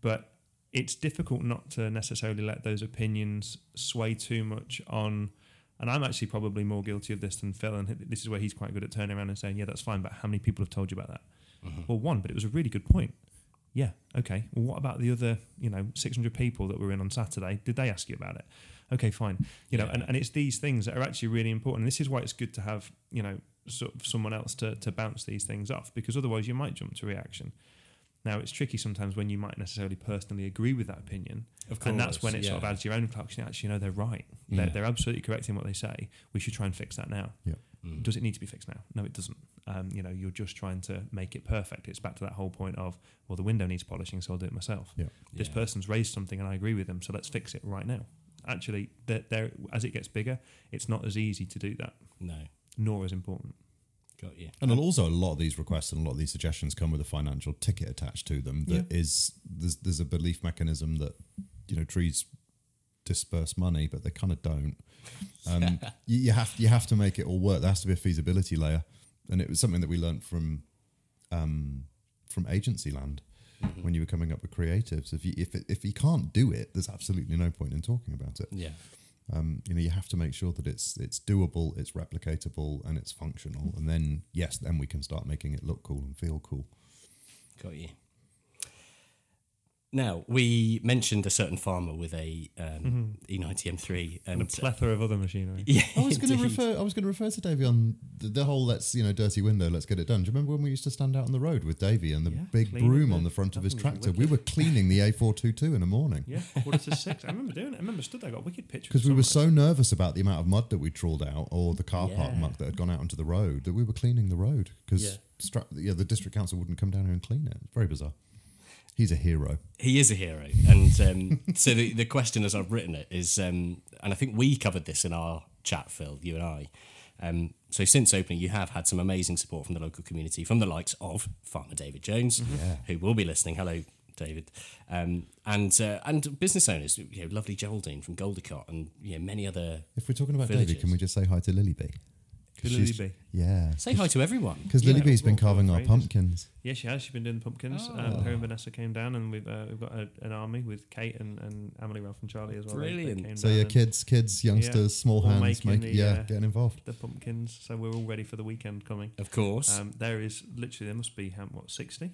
but it's difficult not to necessarily let those opinions sway too much on. And I'm actually probably more guilty of this than Phil, and this is where he's quite good at turning around and saying, "Yeah, that's fine, but how many people have told you about that?" Well, one, but it was a really good point. Yeah, okay. Well, what about the other, you know, 600 people that were in on Saturday? Did they ask you about it? Okay, fine. You know, Yeah. and, and it's these things that are actually really important. And this is why it's good to have, you know, sort of someone else to, to bounce these things off because otherwise you might jump to reaction. Now, it's tricky sometimes when you might necessarily personally agree with that opinion. Of And that's when it sort of yeah. adds your own clocks. You actually know they're right. They're, Yeah. they're absolutely correct in what they say. We should try and fix that now. Yeah. Mm. Does it need to be fixed now? No, it doesn't. Um, you know, you're just trying to make it perfect. It's back to that whole point of, well, the window needs polishing, so I'll do it myself. Yeah. This Yeah. person's raised something and I agree with them, so let's fix it right now. Actually, there, there, as it gets bigger, it's not as easy to do that, No. nor as important. Got you. And also, a lot of these requests and a lot of these suggestions come with a financial ticket attached to them. That is, there's there's a belief mechanism that you know trees disperse money, but they kind of don't. Um, you, you have you have to make it all work. There has to be a feasibility layer, and it was something that we learned from um, from agency land when you were coming up with creatives. If you if it, if you can't do it, there's absolutely no point in talking about it. Yeah. Um, you know, you have to make sure that it's it's doable, it's replicatable, and it's functional. And then, yes, then we can start making it look cool and feel cool. Got you. Now we mentioned a certain farmer with a um, E90 M3, And a plethora of other machinery. yeah, I was going to refer. I was going to refer to Davey on the, the whole "let's you know dirty window, let's get it done." Do you remember when we used to stand out on the road with Davy and the Yeah, big broom the- on the front of his tractor? We were cleaning the A422 in the morning Yeah, quarter to six. I remember doing it. I remember stood there, got a wicked picture. because we were so nervous about the amount of mud that we trawled out or the car park Yeah. muck that had gone out onto the road that we were cleaning the road because Yeah. stra- yeah, the district council wouldn't come down here and clean it. Very bizarre. He's a hero. He is a hero, and um, so the, the question, as I've written it, is, um, and I think we covered this in our chat, Phil, you and I. Um, so since opening, you have had some amazing support from the local community, from the likes of Farmer David Jones, who will be listening. Hello, David, um, and uh, and business owners, you know, lovely Geraldine from Goldicote, and you know, many other. If we're talking about Villages. Davey, can we just say hi to Lily B? To She's- Lily B. Yeah. Say hi to everyone. Because Yeah, Lily B's been well, well, carving our phrases. pumpkins. Yeah, she has. She's been doing the pumpkins. Um, her and Vanessa came down, and we've uh, we've got a, an army with Kate and, and Emily, Ralph, and Charlie as well. They- they Brilliant. came So down yeah, and kids, kids, youngsters, small all hands, making make, the, yeah, uh, getting involved. The pumpkins. So we're all ready for the weekend coming. Of course. Um, there is literally there must be how, what sixty.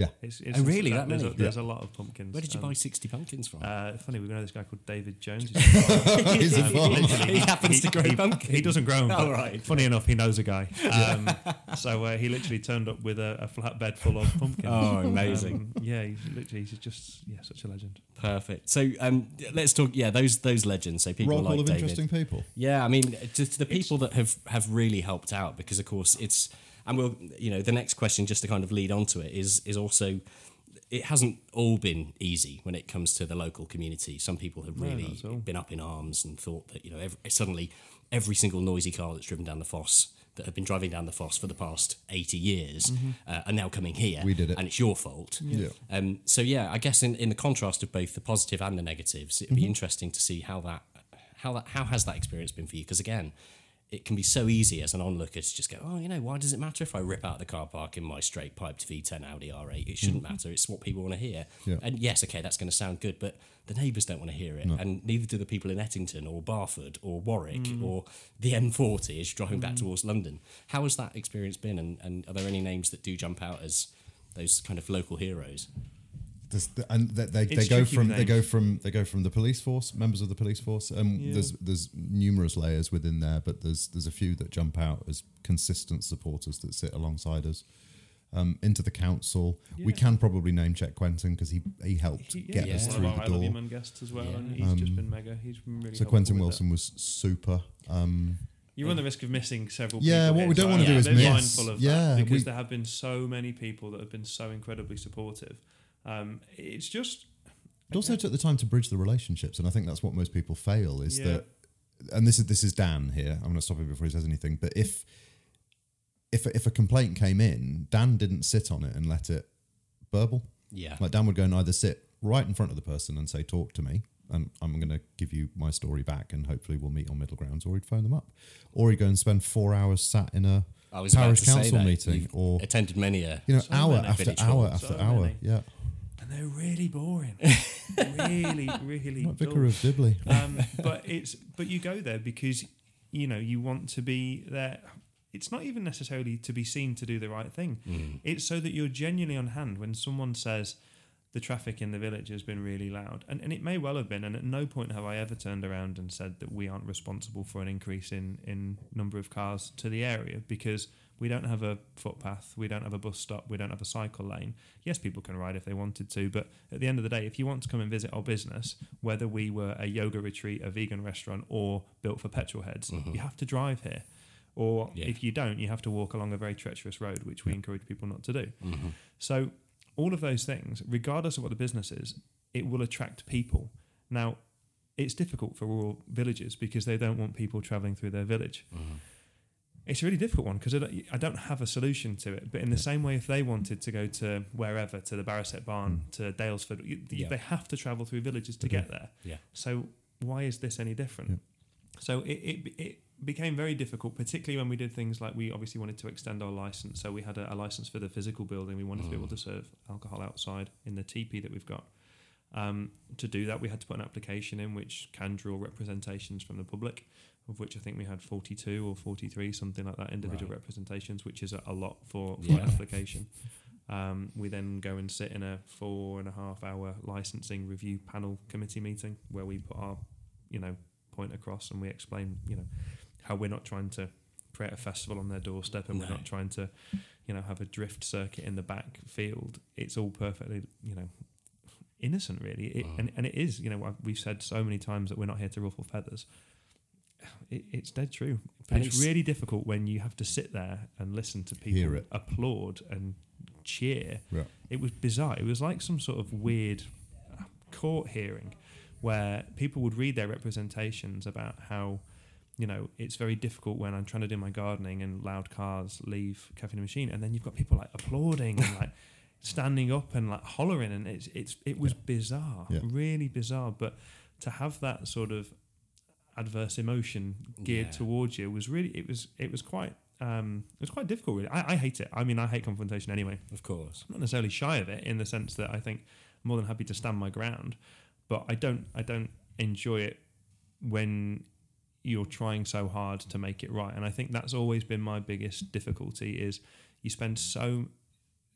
Yeah. It's, it's Oh, really? That, That there's, many? a, there's a lot of pumpkins. Where did you Um, buy 60 pumpkins from? Uh, funny, we know this guy called David Jones. He's Um, involved. literally, He happens to grow he, pumpkins. He doesn't grow them. Oh, right. Funny enough, he knows a guy. Um, so uh, he literally turned up with a, a flatbed full of pumpkins. Oh, amazing. Um, yeah, he's literally he's just yeah such a legend. Perfect. So um, let's talk. Yeah, those those legends. So people Roll like call of David. interesting people. Yeah, I mean, just the people that have have really helped out because, of course, it's and we'll you know the next question just to kind of lead on to it is is also it hasn't all been easy when it comes to the local community. Some people have really all. been up in arms and thought that you know every, suddenly every single noisy car that's driven down the Fosse that have been driving down the Fosse for the past 80 years uh, are now coming here We did it. and it's your fault. Yeah. Um, so yeah, I guess in, in the contrast of both the positive and the negatives, it'd be interesting to see how that how that how has that experience been for you? Because again, it can be so easy as an onlooker to just go, oh, you know, why does it matter if I rip out the car park in my straight piped V10 Audi R8? It shouldn't mm-hmm. matter. It's what people want to hear. Yeah. And yes, okay, that's going to sound good, but the neighbours don't want to hear it, and neither do the people in Ettington or Barford or Warwick mm. or the M40 as you're driving back mm. towards London. How has that experience been? And, and are there any names that do jump out as those kind of local heroes? There's the, and they, they, they go from with they go from they go from the police force, members of the police force. Um, Yeah. There's there's numerous layers within there, but there's there's a few that jump out as consistent supporters that sit alongside us. Um, into the council, we can probably name check Quentin because he he helped He- get yeah. us One through of the our I door. Man guests as well, Yeah. and he's just been mega. He's been really. So Quentin Willson that. was super. Um, You run the risk of missing several. Yeah, people what we don't wanna do is miss- mindful of yeah, that because we- there have been so many people that have been so incredibly supportive. Um, it's just It also took the time to bridge the relationships, and I think that's what most people fail is Yeah. that. And this is this is Dan here. I'm going to stop him before he says anything. But if if if a complaint came in, Dan didn't sit on it and let it burble. Yeah. Like Dan would go and either sit right in front of the person and say, "Talk to me," and I'm going to give you my story back, and hopefully we'll meet on middle grounds. Or he'd phone them up, or he'd go and spend four hours sat in a I was about parish to say council that. meting, You've or attended many a you know, So hour many after village hour halls, after so hour. many. Yeah, and they're really boring, really, really. like Vicar of Dibley. um, but it's but you go there because you know you want to be there. It's not even necessarily to be seen to do the right thing. It's so that you're genuinely on hand when someone says the traffic in the village has been really loud, and and it may well have been. And at no point have I ever turned around and said that we aren't responsible for an increase in in number of cars to the area because. We don't have a footpath. We don't have a bus stop. We don't have a cycle lane. Yes, people can ride if they wanted to, but at the end of the day, if you want to come and visit our business, whether we were a yoga retreat, a vegan restaurant, or built for petrol heads, mm-hmm. you have to drive here. Or Yeah. if you don't, you have to walk along a very treacherous road, which we encourage people not to do. Mm-hmm. So, all of those things, regardless of what the business is, it will attract people. Now, it's difficult for rural villages because they don't want people traveling through their village. Mm-hmm. It's a really difficult one because I don't, have a solution to it. But in the same way, if they wanted to go to wherever, to the Barrowset Barn, mm. to Daylesford, you, Yeah. they have to travel through villages to mm-hmm. get there. Yeah. So why is this any different? So it, it it became very difficult, particularly when we did things like we obviously wanted to extend our license. So we had a, a license for the physical building. We wanted to be able to serve alcohol outside in the teepee that we've got. Um, to do that, we had to put an application in which can draw representations from the public, of which I think we had 42 or 43, something like that, individual Right. representations, which is a, a lot for, for Yeah. an application. Um, we then go and sit in a four and a half hour licensing review panel committee meeting where we put our, you know, point across and we explain, you know, how we're not trying to create a festival on their doorstep and No. we're not trying to, you know, have a drift circuit in the back field. It's all perfectly, you know, innocent, really. It, and, and it is, you know, we've said so many times that we're not here to ruffle feathers. It, it's dead true. And it's, it's- really difficult when you have to sit there and listen to people applaud and cheer. Yeah. It was bizarre. It was like some sort of weird court hearing where people would read their representations about how, you know, it's very difficult when I'm trying to do my gardening and loud cars leave Caffeine and Machine, and then you've got people like applauding and like standing up and like hollering, and it's it's it was bizarre, Yeah. really bizarre. But to have that sort of adverse emotion geared Yeah. towards you was really it was it was quite um it was quite difficult really I, I hate it i mean i hate confrontation anyway Of course. I'm not necessarily shy of it in the sense that I think I'm more than happy to stand my ground, but I don't I don't enjoy it when you're trying so hard to make it right. And I think that's always been my biggest difficulty is you spend so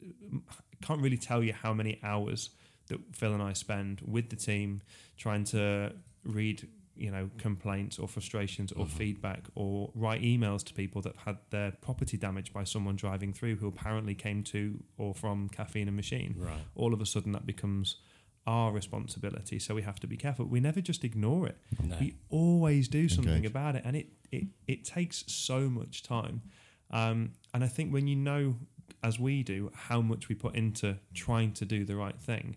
I can't really tell you how many hours that Phil and I spend with the team trying to read you know complaints or frustrations or mm-hmm. feedback or write emails to people that had their property damaged by someone driving through who apparently came to or from caffeine and machine Right. all of a sudden that becomes our responsibility so we have to be careful. We never just ignore it. No. we always do something Engage. about it and it, it it takes so much time. Um, and i think when you know as we do how much we put into trying to do the right thing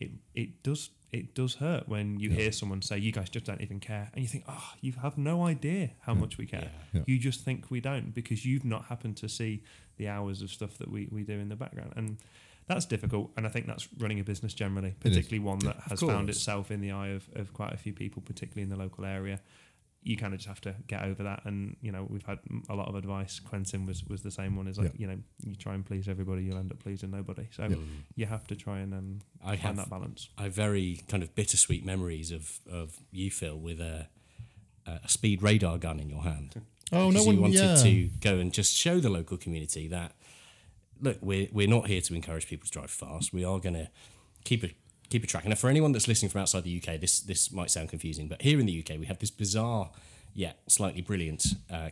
it it does it does hurt when you hear someone say you guys just don't even care and you think oh you have no idea how much we care. Yeah. you just think we don't because you've not happened to see the hours of stuff that we, we do in the background. And that's difficult and i think that's running a business generally particularly one that has found itself in the eye of, of quite a few people particularly in the local area. You kind of just have to get over that and you know we've had a lot of advice. Quentin was was the same one is like Yeah. you know you try and please everybody you'll end up pleasing nobody. So you have to try and um, I find have- that balance. I have very kind of bittersweet memories of, of you, Phil, with a, a speed radar gun in your hand. Oh, no Because one- you wanted yeah. to go and just show the local community that look, we're we're not here to encourage people to drive fast. We are going to keep a keep a track. And for anyone that's listening from outside the UK, this this might sound confusing, but here in the UK, we have this bizarre yet slightly brilliant uh,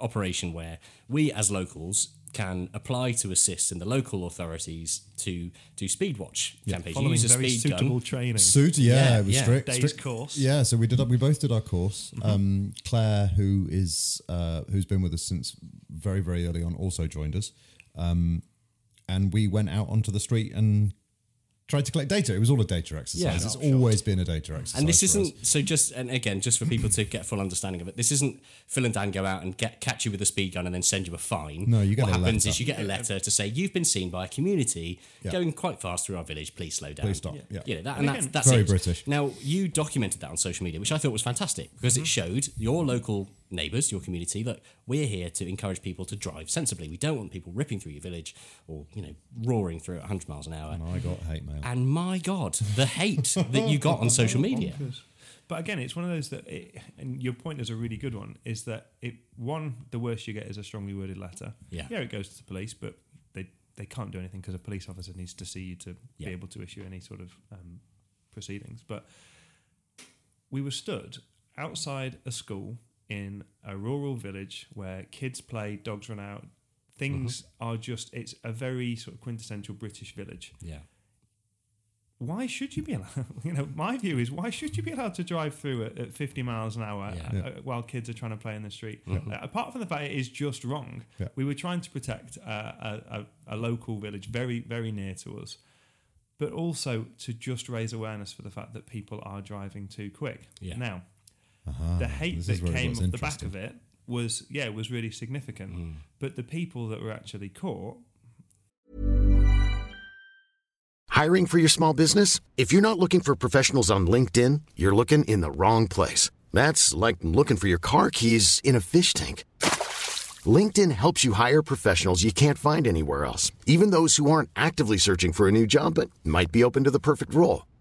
operation where we as locals can apply to assist in the local authorities to do speed watch campaigns. You following use a very speed suitable gun. training Suit, yeah, Yeah, it was yeah. strict. Day's strict- course. Yeah, so we did. We both did our course. Um, Claire, who is uh, who's been with us since very very early on, also joined us, um, and we went out onto the street and tried to collect data. It was all a data exercise. Yeah. it's always been a data exercise. And this for isn't so. Just and again, just for people to get full understanding of it, this isn't Phil and Dan go out and get catch you with a speed gun and then send you a fine. No, you get what a happens letter. is you get a letter to say you've been seen by a community Yeah. going quite fast through our village. Please slow down. Please stop. Yeah. You know that, And and, that's again- that's Very it. British. Now you documented that on social media, which I thought was fantastic because Mm-hmm. it showed your local neighbours, your community, that we're here to encourage people to drive sensibly. We don't want people ripping through your village or you know roaring through at 100 miles an hour. And I got hate mail. And my God, the hate that you got on social media. But again, it's one of those that, it, and your point is a really good one, is that it one the worst you get is a strongly worded letter. Yeah. yeah, it goes to the police, but they they can't do anything because a police officer needs to see you to Yeah. be able to issue any sort of um, proceedings. But we were stood outside a school in a rural village where kids play, dogs run out. Things are just, it's a very sort of quintessential British village Yeah. why should you be allowed? You know, my view is why should you be allowed to drive through at, at 50 miles an hour Yeah. uh, Yeah. uh, while kids are trying to play in the street? Uh, apart from the fact it is just wrong, Yeah. we were trying to protect uh, a, a, a local village very, very near to us, but also to just raise awareness for the fact that people are driving too quick. Yeah. Now, Ah, the hate this that came off the back of it was, yeah, was really significant. Mm. But the people that were actually caught Hiring for your small business? If you're not looking for professionals on LinkedIn, you're looking in the wrong place. That's like looking for your car keys in a fish tank. LinkedIn helps you hire professionals you can't find anywhere else, even those who aren't actively searching for a new job but might be open to the perfect role.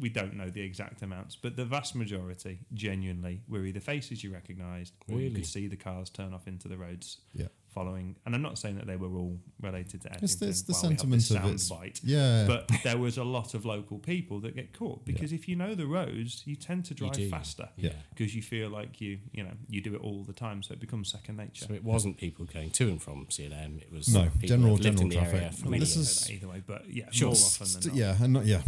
We, don't know the exact amounts, but the vast majority, genuinely, were either faces you recognised, or you could see the cars turn off into the roads Yeah. Following. And I'm not saying that they were all related to Ettington. It's, it's the while we have sentiment this of sound it. bite. Yeah. But there was a lot of local people that get caught because if you know the roads, you tend to drive faster. Yeah. Because you feel like you, you know, you do it all the time, so it becomes second nature. So it wasn't people going to and from CNM. It was No, people general- lived general in the traffic. area for Well, many this years. is- either way, but yeah, Sure. more often than St- not. yeah, and not, yeah,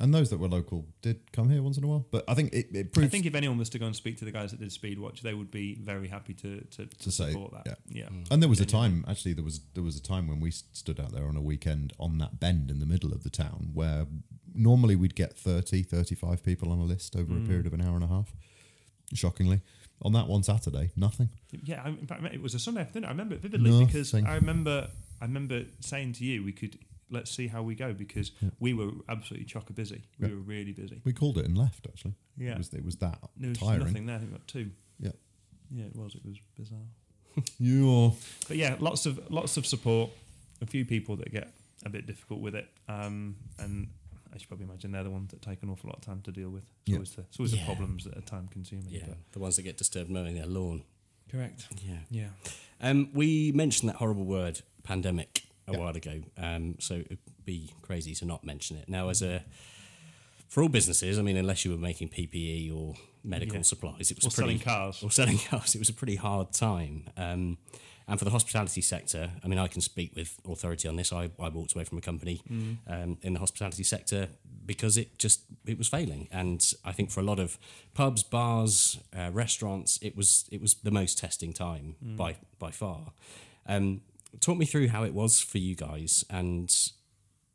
and those that were local did come here once in a while. But I think it, it proves I think if anyone was to go and speak to the guys that did Speedwatch, they would be very happy to to, to, to say, support that. yeah, yeah. Mm. And there was a time, actually, there was there was a time when we stood out there on a weekend on that bend in the middle of the town where normally we'd get 30, 35 people on a list over Mm. a period of an hour and a half. Shockingly, on that one Saturday, nothing. Yeah, I- in fact, it was a Sunday afternoon. I remember it vividly because I remember I remember saying to you, we could let's see how we go because we were absolutely chocker busy. We Yeah. were really busy. We called it and left. Actually, Yeah. it was, it was that There was tiring. nothing there. I think we got two. Yeah, Yeah, it was. It was bizarre. you. But yeah, lots of lots of support. A few people that get a bit difficult with it, um, and as you probably imagine, they're the ones that take an awful lot of time to deal with. It's Yeah. always the, it's always Yeah. the problems that are time consuming. Yeah, but- the ones that get disturbed mowing their lawn. correct. Yeah. Yeah. Um, we mentioned that horrible word, pandemic, a Yeah. while ago. Um, so it'd be crazy to not mention it. Now, as a for all businesses, I mean, unless you were making PPE or medical Yeah. supplies, it was Or pretty, selling cars. or selling cars. It was a pretty hard time. Um, and for the hospitality sector, I mean, I can speak with authority on this. I, I walked away from a company Mm. um, in the hospitality sector because it just it was failing. And I think for a lot of pubs, bars, uh, restaurants, it was it was the most testing time Mm. by by far. Um, talk me through how it was for you guys, and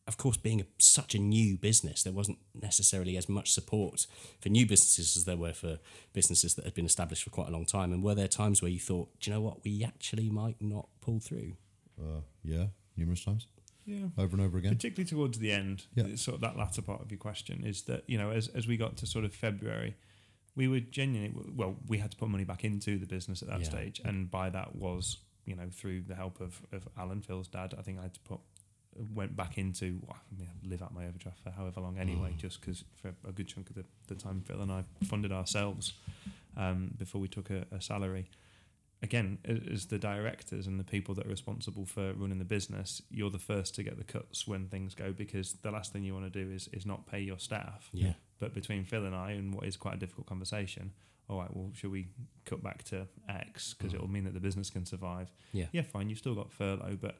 of course, being a, such a new business, there wasn't necessarily as much support for new businesses as there were for businesses that had been established for quite a long time. And were there times where you thought, do you know what, we actually might not pull through? Uh, yeah, numerous times, Yeah. over and over again. particularly towards the end, Yeah. sort of that latter part of your question is that you know as as we got to sort of February, we were genuinely well, we had to put money back into the business at that Yeah. stage, and by that was you know through the help of of Alan Phil's dad, I think I had to put went back into well, I mean, live out my overdraft for however long anyway, just because for a good chunk of the, the time Phil and I funded ourselves um, before we took a, a salary again, as the directors and the people that are responsible for running the business, you're the first to get the cuts when things go because the last thing you want to do is, is not pay your staff. Yeah. But between Phil and I, and what is quite a difficult conversation, all right, well, should we cut back to X because it will mean that the business can survive? Yeah. Yeah, fine. You've still got furlough, but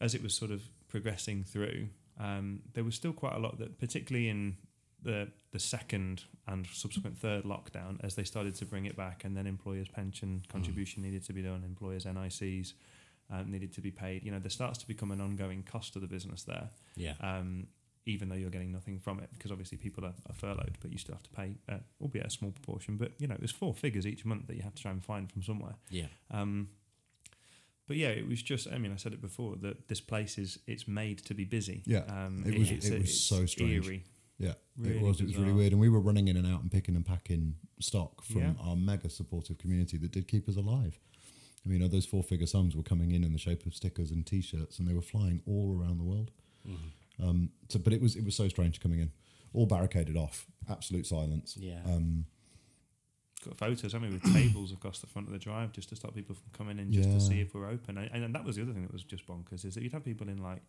as it was sort of progressing through, um, there was still quite a lot that, particularly in the the second and subsequent third lockdown, as they started to bring it back, and then employers' pension contribution needed to be done, employers' NICs um, needed to be paid. You know, there starts to become an ongoing cost to the business there. Yeah. Um, even though you're getting nothing from it, because obviously people are, are furloughed, but you still have to pay, uh, albeit a small proportion. But you know, there's four figures each month that you have to try and find from somewhere. Yeah. Um, but yeah, it was just. I mean, I said it before that this place is it's made to be busy. Yeah, um, it was- it's it was so strange. Eerie. Yeah, Really it was. It was really weird, and we were running in and out and picking and packing stock from Yeah. our mega supportive community that did keep us alive. I mean, those four-figure sums were coming in in the shape of stickers and T-shirts, and they were flying all around the world. Mm-hmm. Um, so, but it was it was so strange coming in, all barricaded off, absolute silence. Yeah. Um, Got photos, I mean, with tables across the front of the drive just to stop people from coming in, just to see if we're open. And, and that was the other thing that was just bonkers is that you'd have people in like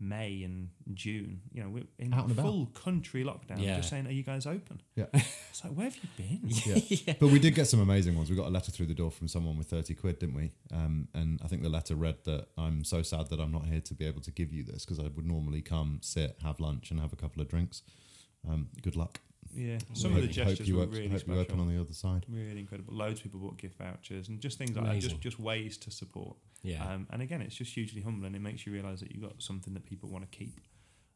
May and June. You know, we're in Out and about. full country lockdown. Yeah. Just saying, "Are you guys open?" Yeah. It's like, where have you been? yeah. But we did get some amazing ones. We got a letter through the door from someone with 30 quid, didn't we? Um, and I think the letter read that I'm so sad that I'm not here to be able to give you this because I would normally come, sit, have lunch, and have a couple of drinks. Um, good luck. Yeah, some hope, of the hope gestures you, were op- really hope you open special. on the other side. Really incredible. Loads of people bought gift vouchers and just things like that. Just just ways to support. Yeah. Um, and again, it's just hugely humbling. It makes you realise that you've got something that people want to keep,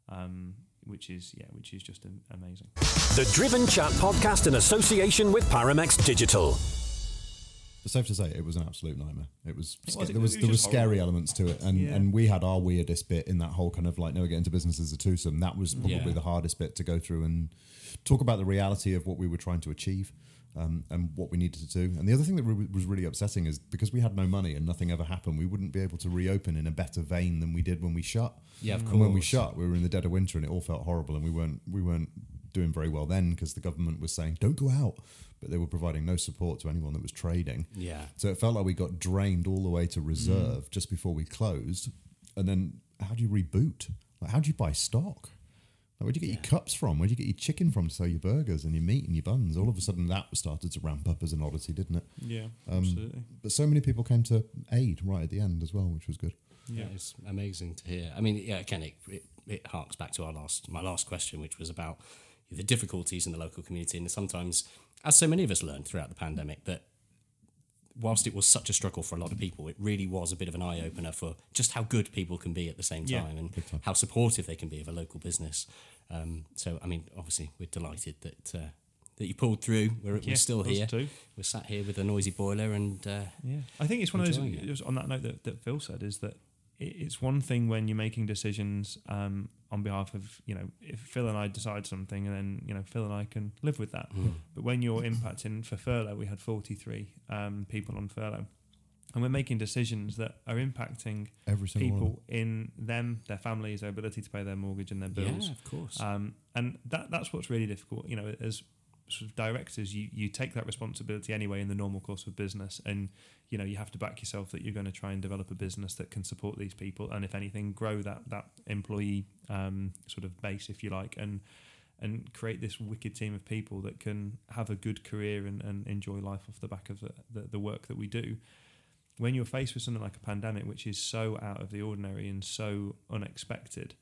um, which is yeah, which is just amazing. The Driven Chat podcast in association with Paramex Digital. But safe to say, it was an absolute nightmare. It was, It was- there was there was scary elements to it, and Yeah. and we had our weirdest bit in that whole kind of like never get into business as a twosome. That was probably Yeah. the hardest bit to go through and talk about the reality of what we were trying to achieve. Um, and what we needed to do. And the other thing that re- was really upsetting is because we had no money and nothing ever happened, we wouldn't be able to reopen in a better vein than we did when we shut. Yeah, of And when we shut, we were in the dead of winter and it all felt horrible, and we weren't we weren't doing very well then because the government was saying don't go out, but they were providing no support to anyone that was trading. Yeah. So it felt like we got drained all the way to reserve just before we closed. And then how do you reboot? Like how do you buy stock? Like where'd you get your cups from? Where'd you get your chicken from to sell your burgers and your meat and your buns? All of a sudden that started to ramp up as an oddity, didn't it? Yeah, Um, absolutely. But so many people came to aid right at the end as well, which was good. Yeah, it's amazing to hear. I mean, yeah, again, it, it, it harks back to our last my last question, which was about the difficulties in the local community, and sometimes, as so many of us learned throughout the pandemic, that whilst it was such a struggle for a lot of people, it really was a bit of an eye opener for just how good people can be at the same Yeah, time and how supportive they can be of a local business. Um, so, I mean, obviously, we're delighted that. Uh, that you pulled through. We're, Yeah, we're still here. too. We're sat here with a noisy boiler, and uh, Yeah, I think it's one of those. It. On that note that, that Phil said is that it, it's one thing when you're making decisions um, on behalf of you know if Phil and I decide something and then you know Phil and I can live with that. Hmm. But when you're impacting for furlough, we had 43 um, people on furlough, and we're making decisions that are impacting Every people in them, their families, their ability to pay their mortgage and their bills. yeah, of course. Um, and that that's what's really difficult. You know, as sort of directors, you, you take that responsibility anyway in the normal course of business, and you know you have to back yourself that you're going to try and develop a business that can support these people, and if anything, grow that that employee um, sort of base, if you like, and and create this wicked team of people that can have a good career and, and enjoy life off the back of the, the, the work that we do. When you're faced with something like a pandemic, which is so out of the ordinary and so unexpected,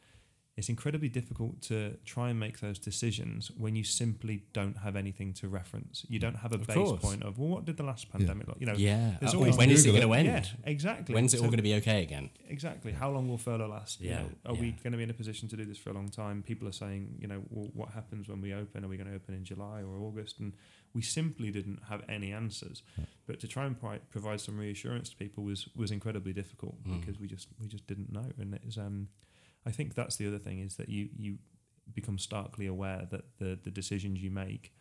it's incredibly difficult to try and make those decisions when you simply don't have anything to reference. You don't have a Of base course. point of well, what did the last pandemic look? You know, yeah. there's Uh, always when is it going to end? yeah, exactly. When's it all going to be okay again? Exactly. How long will furlough last? You Yeah, know, are we going to be in a position to do this for a long time? People are saying, you know, well, what happens when we open? Are we going to open in July or August? And we simply didn't have any answers. But to try and pri- provide some reassurance to people was was incredibly difficult Mm. because we just we just didn't know. And it's um, I think that's the other thing is that you you become starkly aware that the the decisions you make.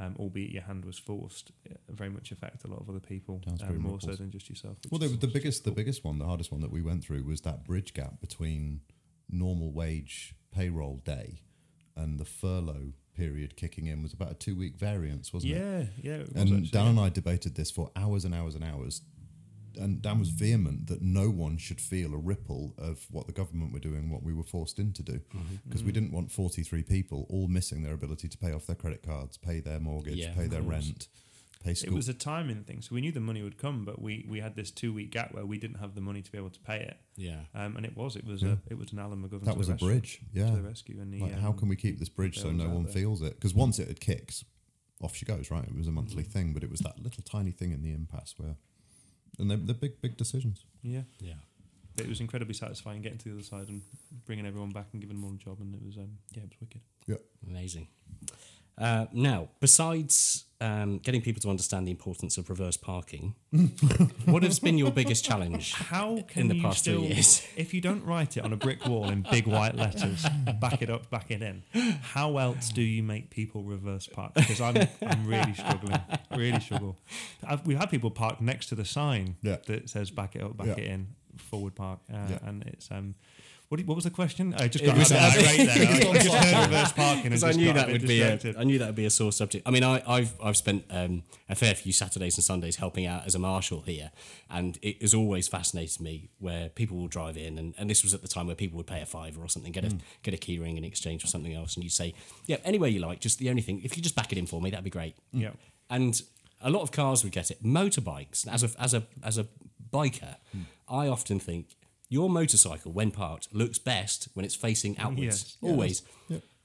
Um, albeit your hand was forced, uh, very much affect a lot of other people, Sounds um, very more so than just yourself. Well, the, the also biggest, the biggest one, the hardest one that we went through was that bridge gap between normal wage payroll day and the furlough period kicking in was about a two week variance, wasn't it? Yeah, yeah. And actually, Dan yeah. and I debated this for hours and hours and hours. And Dan was vehement that no one should feel a ripple of what the government were doing, what we were forced into do. Mm-hmm. Because Mm. we didn't want 43 people all missing their ability to pay off their credit cards, pay their mortgage, Yeah, pay their course. rent, pay school. It was a timing thing, so we knew the money would come, but we, we had this two week gap where we didn't have the money to be able to pay it, Yeah. um, and it was it was Yeah. a it was an Alan McGovern. that was a rescue- bridge. Yeah. to the rescue, and he, Like, how um, can we keep this bridge so no one there. feels it? Because once it had kicks, off she goes, right? It was a monthly Mm. thing, but it was that little tiny thing in the impasse where, and they're, they're big, big decisions. Yeah, Yeah. but it was incredibly satisfying getting to the other side and bringing everyone back and giving them all a job, and it was um, yeah, it was wicked. Yeah, amazing. Uh, now, besides um, getting people to understand the importance of reverse parking, what has been your biggest challenge? How can the you past three still, years. if you don't write it on a brick wall in big white letters, back it up, back it in? How else do you make people reverse park? Because I'm, I'm really struggling, really struggle. I've, we've had people park next to the sign Yeah. that says "back it up, back Yeah. it in," forward park, uh, Yeah. and it's um, What, what was the question? I just It got was- a bit irate there. I just heard reverse parking and Because I knew that would be a. I knew that would be a sore subject. I mean, I, I've I've spent um, a fair few Saturdays and Sundays helping out as a marshal here, and it has always fascinated me where people will drive in, and, and this was at the time where people would pay a fiver or something, get a hmm. get a key ring in exchange for something else, and you say, yeah, anywhere you like, just the only thing, if you just back it in for me, that'd be great. Hmm. Yeah. and a lot of cars would get it. Motorbikes, as a as a as a biker, hmm. I often think your motorcycle, when parked, looks best when it's facing outwards. Yes. Always.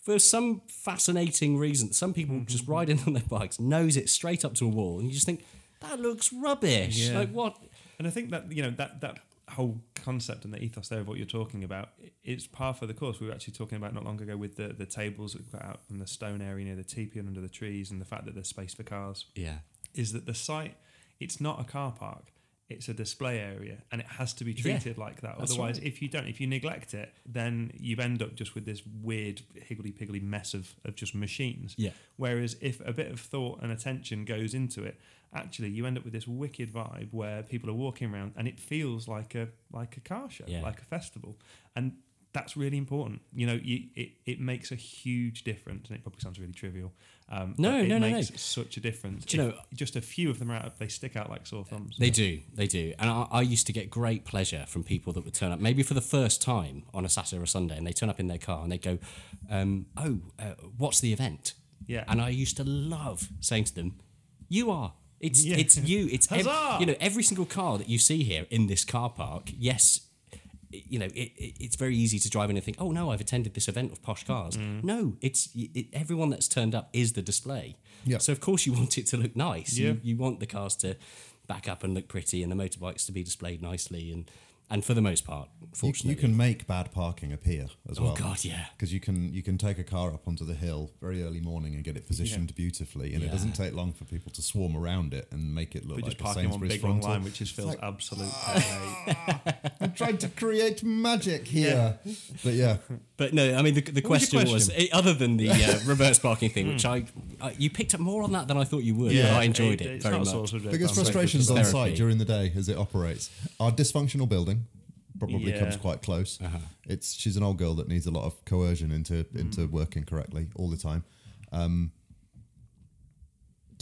For some fascinating reason, some people Mm-hmm. just ride in on their bikes, nose it straight up to a wall, and you just think that looks rubbish. Yeah. Like what? And I think that you know that that whole concept and the ethos there of what you're talking about, it's par for the course. We were actually talking about not long ago with the the tables that we've got out in the stone area near the teepee and under the trees, and the fact that there's space for cars. Yeah. Is that the site? It's not a car park. It's a display area, and it has to be treated like that. Otherwise, right. if you don't, if you neglect it, then you end up just with this weird higgledy piggledy mess of, of just machines. Yeah. Whereas if a bit of thought and attention goes into it, actually you end up with this wicked vibe where people are walking around and it feels like a like a car show, Yeah. like a festival, and that's really important. You know, you, it it makes a huge difference, and it probably sounds really trivial. Um, No, it no, no, no. makes such a difference. Do you know- just a few of them are out, they stick out like sore thumbs. They do, they do. And I, I used to get great pleasure from people that would turn up, maybe for the first time on a Saturday or a Sunday, and they turn up in their car and they go, um, "Oh, uh, what's the event?" Yeah. And I used to love saying to them, "You are." It's Yeah. it's you. It's ev- you know every single car that you see here in this car park. Yes, you know it, it, it's very easy to drive in and think, "Oh no, I've attended this event of posh cars." Mm. No, it's it, everyone that's turned up is the display. Yeah. So of course you want it to look nice. Yeah. You, you want the cars to back up and look pretty, and the motorbikes to be displayed nicely, and and for the most part, You, fortunately, you can make bad parking appear as Oh, well. God, yeah. Because you can you can take a car up onto the hill very early morning and get it positioned beautifully, and Yeah. it doesn't take long for people to swarm around it and make it look We're like just a parking on big long frontal. line, which is Phil's like, absolute pet I'm trying to create magic here, but yeah, But no, I mean the, the question was, question? eh, other than the uh, reverse parking thing, which I, I you picked up more on that than I thought you would. Yeah, but I enjoyed it, it's very much. a of biggest frustrations on site during the day as it operates are dysfunctional building. Probably Yeah. comes quite close. It's she's an old girl that needs a lot of coercion into into working correctly all the time. Um,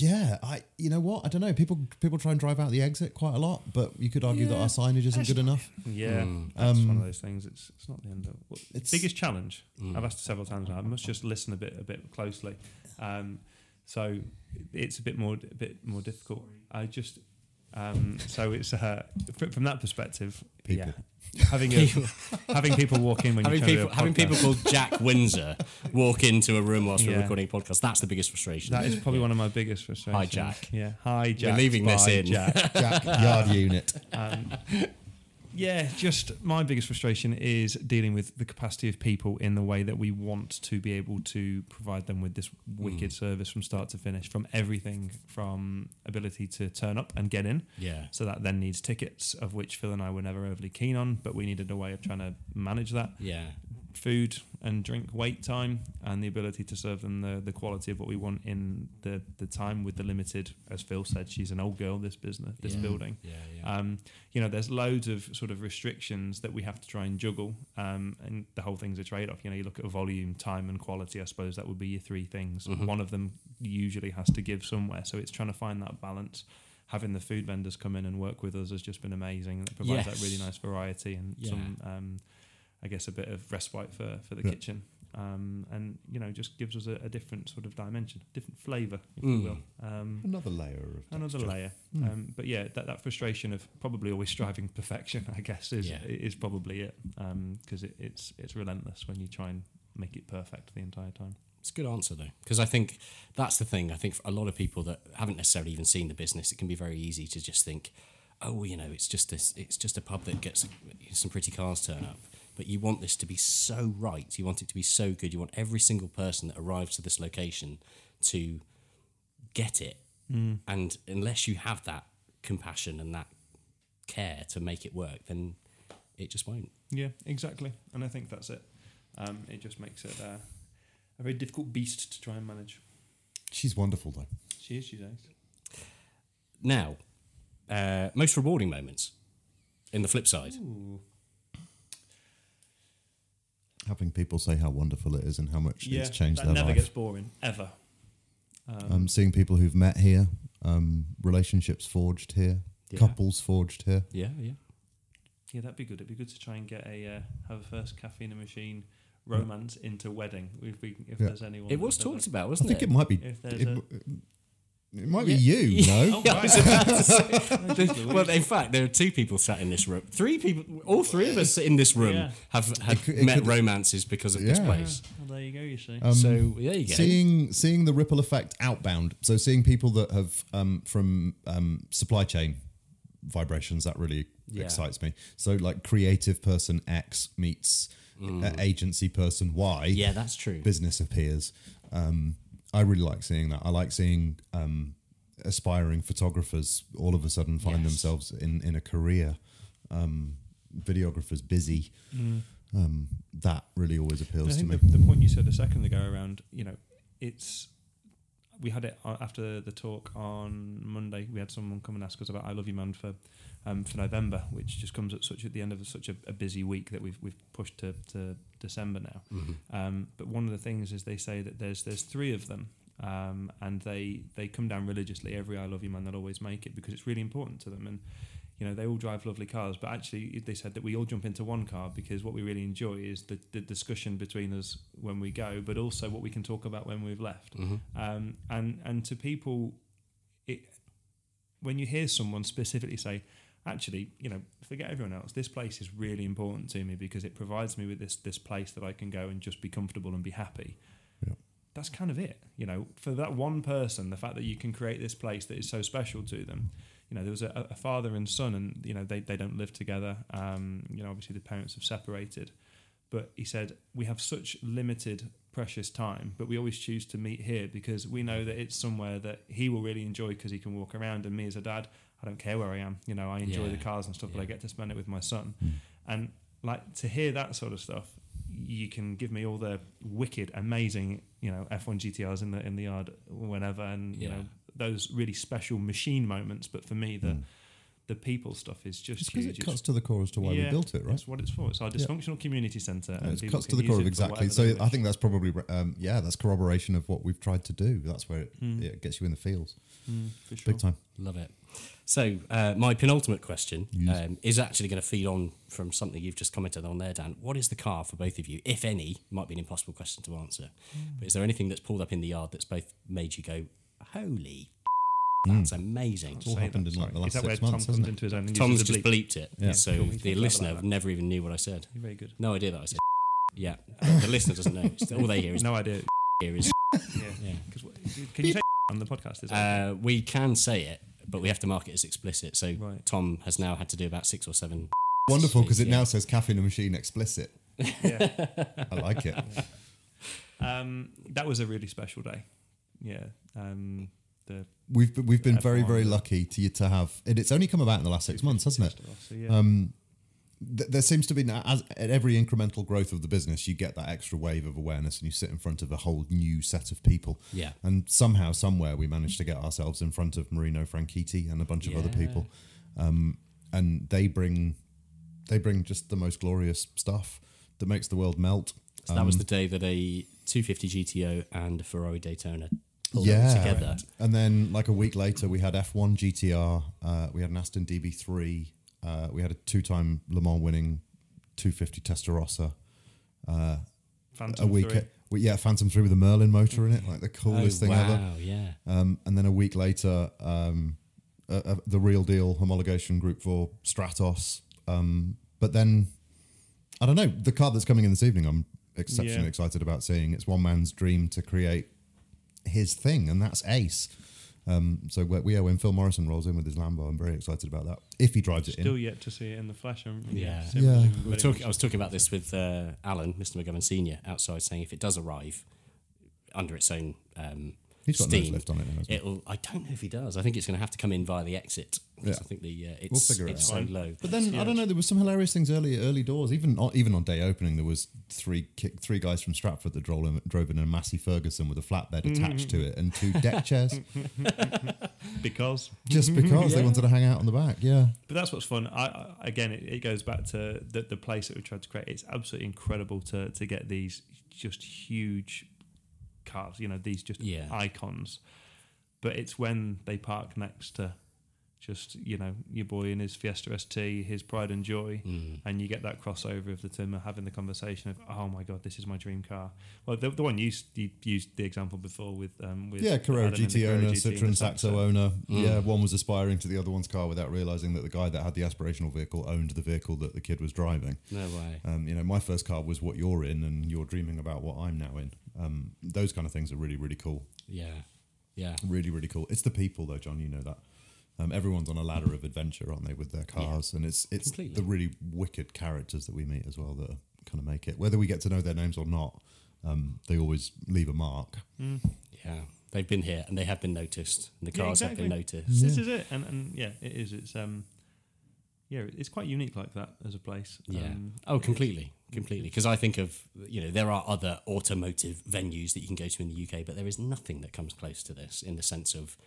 yeah, I you know what I don't know. People people try and drive out the exit quite a lot, but you could argue that our signage isn't good enough. Yeah, Mm. that's one Um, of those things. It's it's not the end of well, It's- biggest challenge. I've asked several times now. I must just listen a bit a bit closely. Um, so it's a bit more a bit more difficult. I just um, so it's uh, from that perspective. People. Yeah, having a, having people walk in when Having you're trying people, a having people called Jack Windsor walk into a room whilst we're Yeah. recording a podcast, that's the biggest frustration. That is probably one of my biggest frustrations. Hi Jack. Yeah. Hi, Jack. We're leaving this Bye, in. Jack. Jack yard unit. Yeah, just my biggest frustration is dealing with the capacity of people in the way that we want to be able to provide them with this hmm. wicked service from start to finish, from everything from ability to turn up and get in. Yeah. So that then needs tickets, of which Phil and I were never overly keen on, but we needed a way of trying to manage that. yeah. Food and drink wait time and the ability to serve them the, the quality of what we want in the, the time with the limited, as Phil said, she's an old girl, this business, this Yeah. building. Yeah, yeah. Um, you know, there's loads of sort of restrictions that we have to try and juggle, um, and the whole thing's a trade-off. You know, you look at volume, time, and quality. I suppose that would be your three things. Mm-hmm. One of them usually has to give somewhere, so it's trying to find that balance. Having the food vendors come in and work with us has just been amazing. It provides that really nice variety and Yeah. some, um, I guess, a bit of respite for for the Yeah. kitchen. Um, and you know, just gives us a, a different sort of dimension, different flavour, if Mm. you will. Um, Another layer of another texture. layer. Um, but yeah, that, that frustration of probably always striving perfection, I guess, is Yeah. is probably it. Because it, it's it's relentless when you try and make it perfect the entire time. It's a good answer though, because I think that's the thing. I think for a lot of people that haven't necessarily even seen the business, it can be very easy to just think, oh, well, you know, it's just this, it's just a pub that gets some pretty cars turn up. But you want this to be so right. You want it to be so good. You want every single person that arrives to this location to get it. And unless you have that compassion and that care to make it work, then it just won't. Yeah, exactly. And I think that's it. Um, it just makes it uh, a very difficult beast to try and manage. She's wonderful though. She is, she is. Now, uh, most rewarding moments in the flip side. Having people say how wonderful it is and how much Yeah, it's changed that their never life. gets boring ever. um, seeing people who've met here, um, relationships forged here, Yeah. couples forged here. Yeah, yeah. Yeah, that'd be good. It'd be good to try and get a uh, have a first caffeine machine romance into wedding. If we if Yeah. there's anyone, It was talked about, I wasn't think it? it might be. If there's It, a- it might be Yeah. you, no? I was about to say. well, in fact, there are two people sat in this room. Three people, all three of us in this room Yeah. have had could- it met could- romances because of this Yeah. place. Well, there you go. You see. so there you go. Seeing seeing the ripple effect outbound. So seeing people that have um, from um, supply chain vibrations that really Yeah. excites me. So like creative person X meets uh, agency person Y. Mm. yeah, that's true. business appears. Um, I really like seeing that. I like seeing um, aspiring photographers all of a sudden find Yes. themselves in, in a career. Um, videographers busy. Um, that really always appeals to me. the, the point you said a second ago around, you know, it's we had it uh, after the talk on Monday. We had someone come and ask us about "I Love You, Man" for um, for November, which just comes at such at the end of such a, a busy week that we've we've pushed to, to December now. Um, but one of the things is they say that there's there's three of them, um, and they they come down religiously every "I Love You, Man." They'll always make it because it's really important to them and. You know, they all drive lovely cars, but actually, they said that we all jump into one car because what we really enjoy is the, the discussion between us when we go, but also what we can talk about when we've left. Um, and and to people, it when you hear someone specifically say, actually, you know, forget everyone else. This place is really important to me because it provides me with this this place that I can go and just be comfortable and be happy. Yeah. That's kind of it, you know. For that one person, the fact that you can create this place that is so special to them. You know, there was a, a father and son, and you know they, they don't live together. Um, you know, obviously the parents have separated, but he said we have such limited precious time but we always choose to meet here because we know that it's somewhere that he will really enjoy because he can walk around and me as a dad i don't care where i am. You know i enjoy Yeah, the cars and stuff but i get to spend it with my son. Hmm. and like to hear that sort of stuff you can give me all the wicked amazing you know f1 gtrs in the in the yard whenever and you know those really special machine moments but for me the the people stuff is just Because it cuts to the core as to why we built it, right? that's what it's for it's our dysfunctional community centre Yeah, and it cuts to the core of exactly. So I think that's probably um, yeah, that's corroboration of what we've tried to do. That's where it, Hmm. it gets you in the fields, for sure. big time. Love it. So, uh, my penultimate question um, is actually going to feed on from something you've just commented on there, Dan. What is the car for both of you, if any? Might be an impossible question to answer, but is there anything that's pulled up in the yard that's both made you go, "Holy, that's amazing"? It's all Say happened that, in, like, sorry. the last Is that six where Tom months, comes hasn't it? into his own and Tom's uses just bleep? bleeped it, Yeah. so Cool, we the can listener clever like never even knew what I said. You're very good. No idea that I said. yeah, the listener doesn't know. It's- All they hear is No idea. here is. Yeah. Yeah. 'Cause what- Can you say on the podcast? Is that Uh, we can say it, but we have to mark it as explicit. So Right. Tom has now had to do about six or seven. Wonderful because it Yeah. now says caffeine and machine explicit. yeah. I like it. Um, that was a really special day. Yeah. Um, the We've been- we've been very F1, very yeah. lucky to to have, and it's only come about in the last six months, hasn't it? So, yeah. Um, th- there seems to be as at every incremental growth of the business, you get that extra wave of awareness, and you sit in front of a whole new set of people. Yeah. and somehow, somewhere, we managed to get ourselves in front of Marino Franchitti and a bunch of other people, um, and they bring they bring just the most glorious stuff that makes the world melt. So that was Um, the day that a 250 GTO and a Ferrari Daytona pulled yeah. up together. And then, like a week later, we had F1 GTR, uh, we had an Aston DB3, uh, we had a two-time Le Mans winning 250 Testarossa. Uh, Phantom a week, three. we- yeah, Phantom Three with a Merlin motor in it, like the coolest oh, thing ever. wow, yeah. Um, and then a week later, um, uh, the real deal homologation Group 4 Stratos. Um, but then, I don't know, the car that's coming in this evening, I'm exceptionally Yeah. excited about seeing. It's one man's dream to create his thing, and that's Ace. Um, so we- we, yeah, when Phil Morrison rolls in with his Lambo, I'm very excited about that. If he drives it Still in, yet to see it in the flesh. I'm, Yeah. same Yeah. We were talking. I was talking about this with uh, Alan, Mr. McGovern Senior, outside, saying if it does arrive under its own um, he's got steam, lift on it. Now, hasn't it'll. I don't know if he does. I think it's going to have to come in via the exit Yeah. I think the uh, it's, We'll figure it it's out. so low. But then I don't know. There were some hilarious things early, early doors. Even on, even on day opening, there was three ki- three guys from Stratford that drove in, drove in a Massey Ferguson with a flatbed mm-hmm. attached to it and two deck chairs, because just mm-hmm. because they wanted to hang out on the back. Yeah, But that's what's fun. I, I again, it, it goes back to the, the place that we tried to create. It's absolutely incredible to to get these just huge cars. You know, these just Yeah. icons. But it's when they park next to just you know your boy in his Fiesta ST, his pride and joy, Mm. and you get that crossover of the two are having the conversation of, oh my god, this is my dream car. Well, the, the one you, you used the example before with um with yeah. Carrera Adam GT owner, GT Citroen Saxo Saxo. owner. Yeah, one was aspiring to the other one's car without realizing that the guy that had the aspirational vehicle owned the vehicle that the kid was driving. No way. Um, you know, my first car was what you're in, and you're dreaming about what I'm now in. Um, those kind of things are really, really cool. Yeah, yeah. Really, really cool. It's the people, though, John. You know that. Um, everyone's on a ladder of adventure, aren't they, with their cars? And it's it's Completely. the really wicked characters that we meet as well that kind of make it. Whether we get to know their names or not, um, they always leave a mark. Yeah, they've been here and they have been noticed. And the Yeah, cars have been exactly. noticed. This is it, and and yeah, it is. It's um, yeah, it's quite unique like that as a place. Yeah. Um, oh, completely, completely. Because I think of you know there are other automotive venues that you can go to in the UK, but there is nothing that comes close to this in the sense of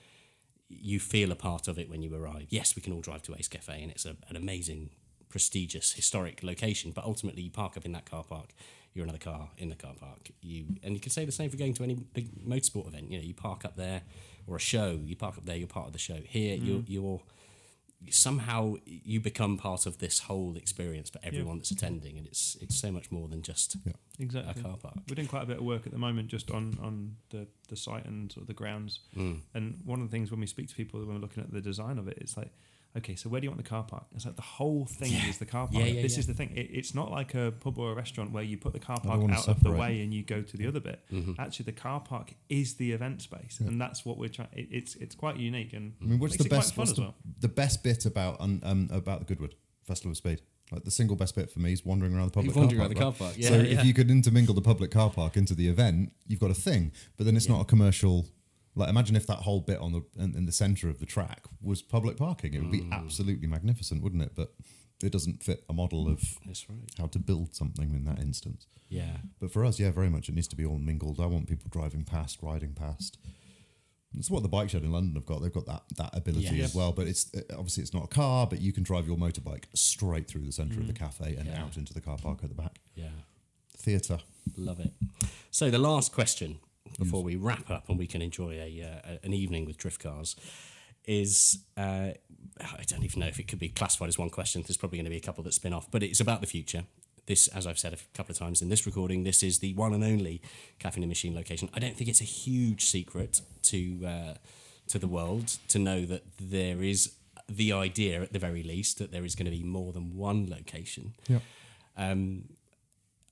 you feel a part of it when you arrive. Yes, we can all drive to Ace Cafe, and it's a, an amazing, prestigious, historic location. But ultimately, you park up in that car park. You're another car in the car park. You and you can say the same for going to any big motorsport event. You know, you park up there, or a show. You park up there. You're part of the show. Here, mm. you're you're somehow you become part of this whole experience for everyone that's attending, and it's it's so much more than just exactly. a car park. We're doing quite a bit of work at the moment just on on the the site and sort of the grounds. Mm. And one of the things when we speak to people when we're looking at the design of it, it's like. Okay, so where do you want the car park? It's like the whole thing is the car park. Yeah, yeah, this yeah. is the thing. It, it's not like a pub or a restaurant where you put the car park out of the way and you go to the other bit. Mm-hmm. Actually, the car park is the event space, and that's what we're trying. It, it's it's quite unique and I mean, what's makes the it best? quite fun What's as the, well. the best bit about um, um, about the Goodwood Festival of Speed? Like the single best bit for me is wandering around the public Wandering car around park. the car park, yeah, so yeah. if you could intermingle the public car park into the event, you've got a thing. But then it's not a commercial. Like imagine if that whole bit on the in, in the center of the track was public parking. It would be Mm. absolutely magnificent, wouldn't it? But it doesn't fit a model of That's right. how to build something in that instance. Yeah. But for us, yeah, very much it needs to be all mingled. I want people driving past, riding past. It's what the bike shed in London have got. They've got that that ability Yeah. as well. But it's uh, obviously it's not a car, but you can drive your motorbike straight through the centre of the cafe and Yeah. out into the car park at the back. Yeah. Theatre. Love it. So the last question before we wrap up and we can enjoy a, uh, an evening with drift cars is uh, I don't even know if it could be classified as one question. There's probably going to be a couple that spin off, but it's about the future. This, as I've said a couple of times in this recording, this is the one and only Cafe and Machine location. I don't think it's a huge secret to uh, to the world to know that there is the idea, at the very least, that there is going to be more than one location. Yeah. Um,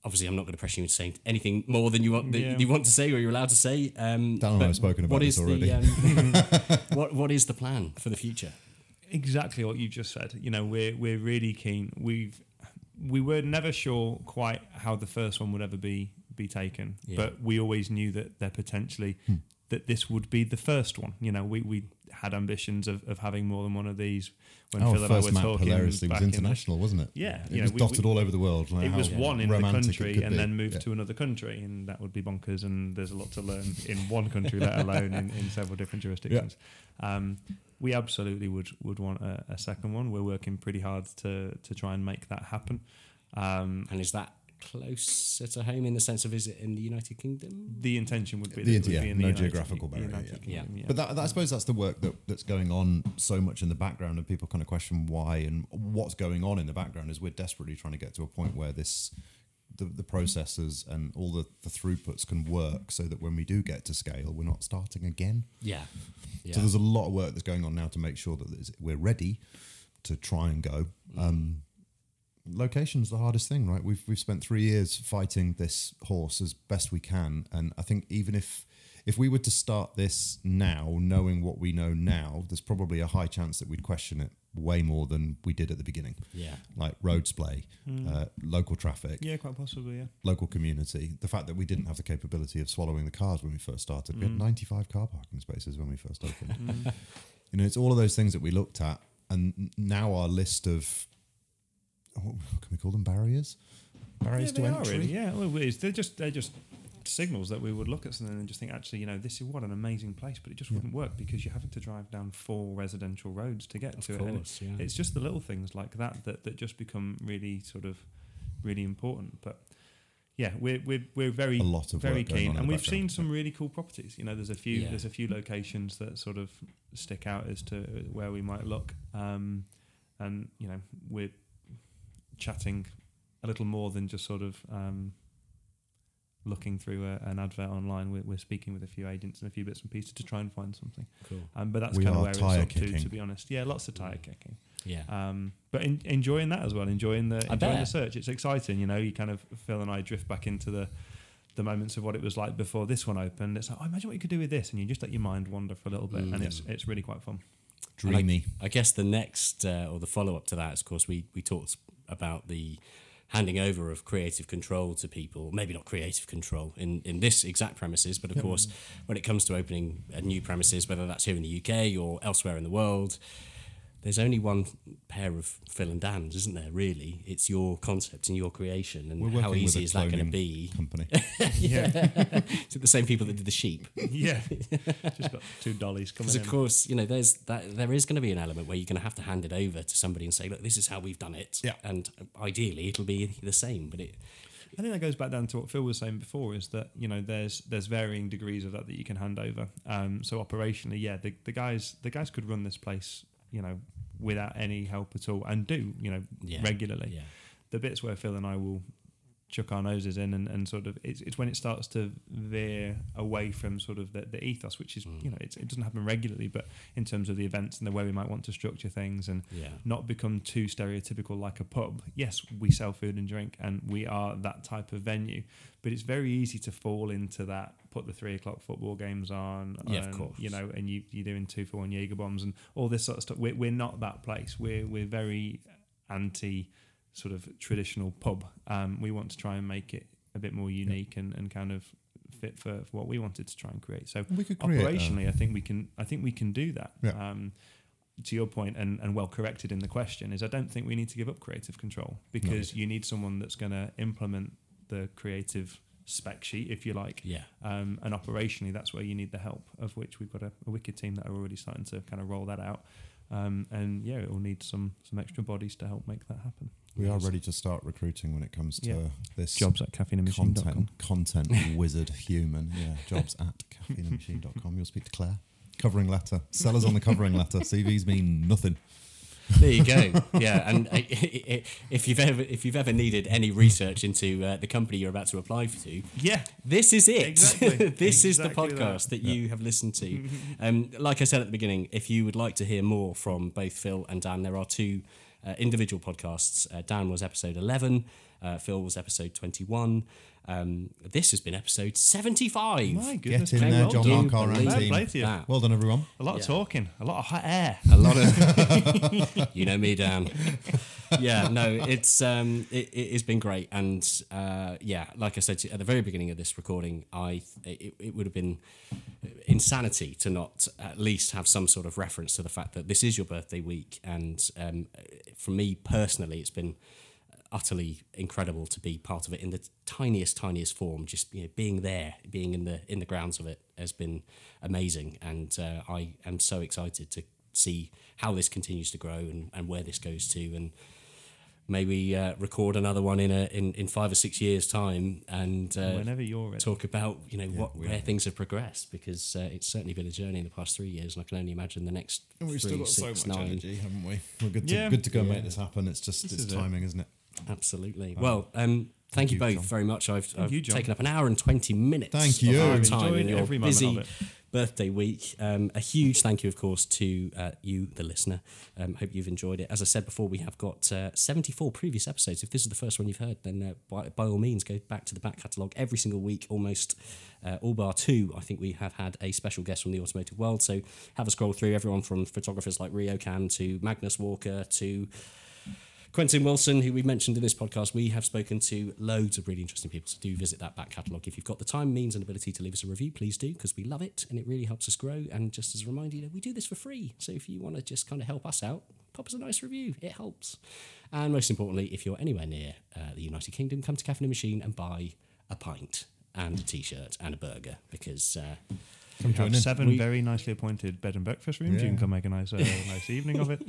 obviously, I'm not going to pressure you into saying anything more than you want that Yeah. you want to say or you're allowed to say. Um, Dan and I have spoken about this already. The, um, what what is the plan for the future? exactly what you just said. You know, we're we're really keen. We've we were never sure quite how the first one would ever be be taken, Yeah. but we always knew that there potentially that this would be the first one. You know, we we had ambitions of, of having more than one of these. When Our Phil and I first were map talking hilariously was back in international, wasn't it? Yeah, it you know, was dotted we- all over the world. like it was one in the country and be. then moved Yeah. to another country, and that would be bonkers. And there's a lot to learn in one country, let alone in, in several different jurisdictions. Um, we absolutely would would want a, a second one. We're working pretty hard to to try and make that happen. Um, And is that closer to home in the sense of is it in the United Kingdom? the intention would be The that it yeah, would be in no the United- geographical barrier. United yeah. Kingdom, yeah. But that, that, I suppose that's the work that, that's going on so much in the background, and people kind of question why and what's going on in the background. Is we're desperately trying to get to a point where this, the, the processes and all the, the throughputs can work, so that when we do get to scale, we're not starting again. Yeah. yeah. So there's a lot of work that's going on now to make sure that we're ready to try and go. Um, location's the hardest thing, right? We've we've spent three years fighting this horse as best we can, and I think even if if we were to start this now, knowing what we know now, there's probably a high chance that we'd question it way more than we did at the beginning. Yeah. like road splay, hmm. uh, local traffic, yeah, quite possibly. Yeah. local community. The fact that we didn't have the capability of swallowing the cars when we first started. We had hmm. 95 car parking spaces when we first opened. Hmm. you know, it's all of those things that we looked at and now our list of can we call them barriers? Barriers yeah, to entry. Really, yeah, well, they're just they're just signals that we would look at something and just think, actually, you know, this is what an amazing place, but it just wouldn't work because you're having to drive down four residential roads to get to it. And course, yeah. It's just the little things like that that that just become really sort of really important. But yeah, we're we're we're very A lot of very keen, and we've seen some really cool properties. You know, there's a few Yeah. there's a few locations that sort of stick out as to where we might look, um, and you know, we're chatting a little more than just sort of um, looking through a, an advert online. We're, we're speaking with a few agents and a few bits and pieces to try and find something. Cool. Um, but that's We kind of are where it's tyre up to, kicking. to be honest. Yeah, lots of tire kicking. Yeah. Um, but in, enjoying that as well, enjoying the I enjoying the search. It's exciting, you know. You kind of Phil and I drift back into the the moments of what it was like before this one opened. It's like, oh, imagine what you could do with this, and you just let your mind wander for a little bit, Mm. and it's it's really quite fun. And I- Dreamy. I, guess the next uh, or the follow up to that is, of course, we we talked about the handing over of creative control to people. Maybe not creative control in in this exact premises, but of course, when it comes to opening a new premises, whether that's here in the UK or elsewhere in the world. There's only one pair of Phil and Dan's, isn't there? Really, it's your concept and your creation, and how easy is that going to be? company? Yeah. is it the same people that did the sheep? yeah, just got two dollies coming Because of course, you know, there's that there is going to be an element where you're going to have to hand it over to somebody and say, look, this is how we've done it. Yeah. And ideally, it'll be the same. But it, I think that goes back down to what Phil was saying before: is that you know there's there's varying degrees of that that you can hand over. Um, so operationally, yeah, the, the guys the guys could run this place, you know, without any help at all, and do you know Yeah. regularly. yeah, The bits where Phil and I will chuck our noses in and, and sort of it's, it's when it starts to veer away from sort of the, the ethos which is mm. you know it's, it doesn't happen regularly but in terms of the events and the way we might want to structure things and Yeah. not become too stereotypical like a pub. Yes, we sell food and drink and we are that type of venue, but it's very easy to fall into that. Put the three o'clock football games on, Yeah, of and, course. You know, and you you're doing two for one Jaeger bombs and all this sort of stuff. We're, we're not that place. We're we're very anti sort of traditional pub. Um, we want to try and make it a bit more unique and, and kind of fit for, for what we wanted to try and create. So create operationally, I think we can. I think we can do that. Yeah. Um, to your point, and, and well corrected in the question, is I don't think we need to give up creative control because you need someone that's going to implement the creative spec sheet, if you like. Yeah. Um, and operationally, that's where you need the help, of which we've got a, a wicked team that are already starting to kind of roll that out. Um, and yeah, it will need some some extra bodies to help make that happen. We are ready to start recruiting when it comes to Yeah. this Jobs at caffeineandmachine.com. content, content wizard human. Yeah, jobs at caffeineandmachine.com. You'll speak to Claire. Covering letter. Sellers on the covering letter. CVs mean nothing. there you go. yeah, and uh, if you've ever if you've ever needed any research into uh, the company you're about to apply to, Yeah. This is it. Exactly. this is the podcast that. that, you have listened to. um, like I said at the beginning, if you would like to hear more from both Phil and Dan, there are two individual podcasts. Uh, Dan was episode 11, uh, Phil was episode 21. Um, this has been episode 75. My goodness. Get in there, well John done. Mark, our own Fair team. play to you. That. Well done, everyone. A lot of Yeah. talking, a lot of hot air. A lot of, you know me, Dan. Yeah, no, it's um, it, it has been great, and uh, yeah, like I said to at the very beginning of this recording, I it, it would have been insanity to not at least have some sort of reference to the fact that this is your birthday week, and um, for me personally, it's been utterly incredible to be part of it in the tiniest tiniest form just you know being there being in the in the grounds of it has been amazing and uh, I am so excited to see how this continues to grow and, and where this goes to and maybe uh, record another one in a in, in five or six years time and uh, Whenever you're ready. talk about you know what where things have progressed because uh, it's certainly been a journey in the past three years and I can only imagine the next And we've three, still got so six, much nine. energy, haven't we? We're good to Yeah. good to go make this happen. It's just This it's is it. timing, isn't it? Absolutely. Well, um, thank, you you, both John. very much. I've, I've you, taken up an hour and 20 minutes Thank of you. our I've time in your busy of birthday week. Um, a huge thank you, of course, to uh, you, the listener. Um, hope you've enjoyed it. As I said before, we have got uh, 74 previous episodes. If this is the first one you've heard, then uh, by, by all means, go back to the back catalogue every single week, almost uh, all bar two. I think we have had a special guest from the automotive world. So have a scroll through everyone from photographers like Rio Can to Magnus Walker to Quentin Willson, who we mentioned in this podcast, we have spoken to loads of really interesting people. So do visit that back catalogue. If you've got the time, means, and ability to leave us a review, please do, because we love it and it really helps us grow. And just as a reminder, you know, we do this for free. So if you want to just kind of help us out, pop us a nice review. It helps. And most importantly, if you're anywhere near uh, the United Kingdom, come to Caffeine Machine and buy a pint and a t-shirt and a burger because uh, We have join in. seven We- very nicely appointed bed and breakfast rooms. You can come make a nice, uh, nice evening of it.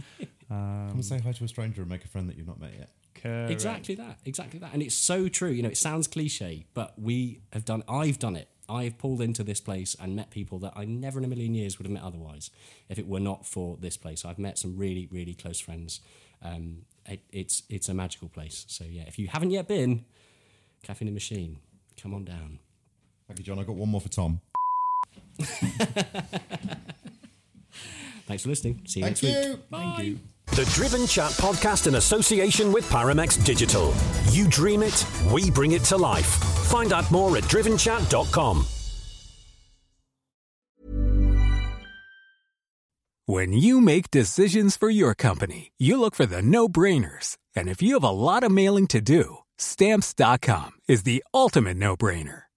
Come Um, and say hi to a stranger and make a friend that you've not met yet. correct. Exactly that. Exactly that. And it's so true. You know, it sounds cliche, but we have done. I've done it. I've pulled into this place and met people that I never in a million years would have met otherwise if it were not for this place. I've met some really, really close friends. Um, it, it's it's a magical place. So yeah, if you haven't yet been, Caffeine and Machine, come on down. Thank you, John. I've got one more for Tom. Thanks for listening. See you Thank next you. week. Thank you. The Driven Chat podcast in association with Paramex Digital. You dream it, we bring it to life. Find out more at drivenchat.com. When you make decisions for your company, you look for the no brainers. And if you have a lot of mailing to do, stamps.com is the ultimate no brainer.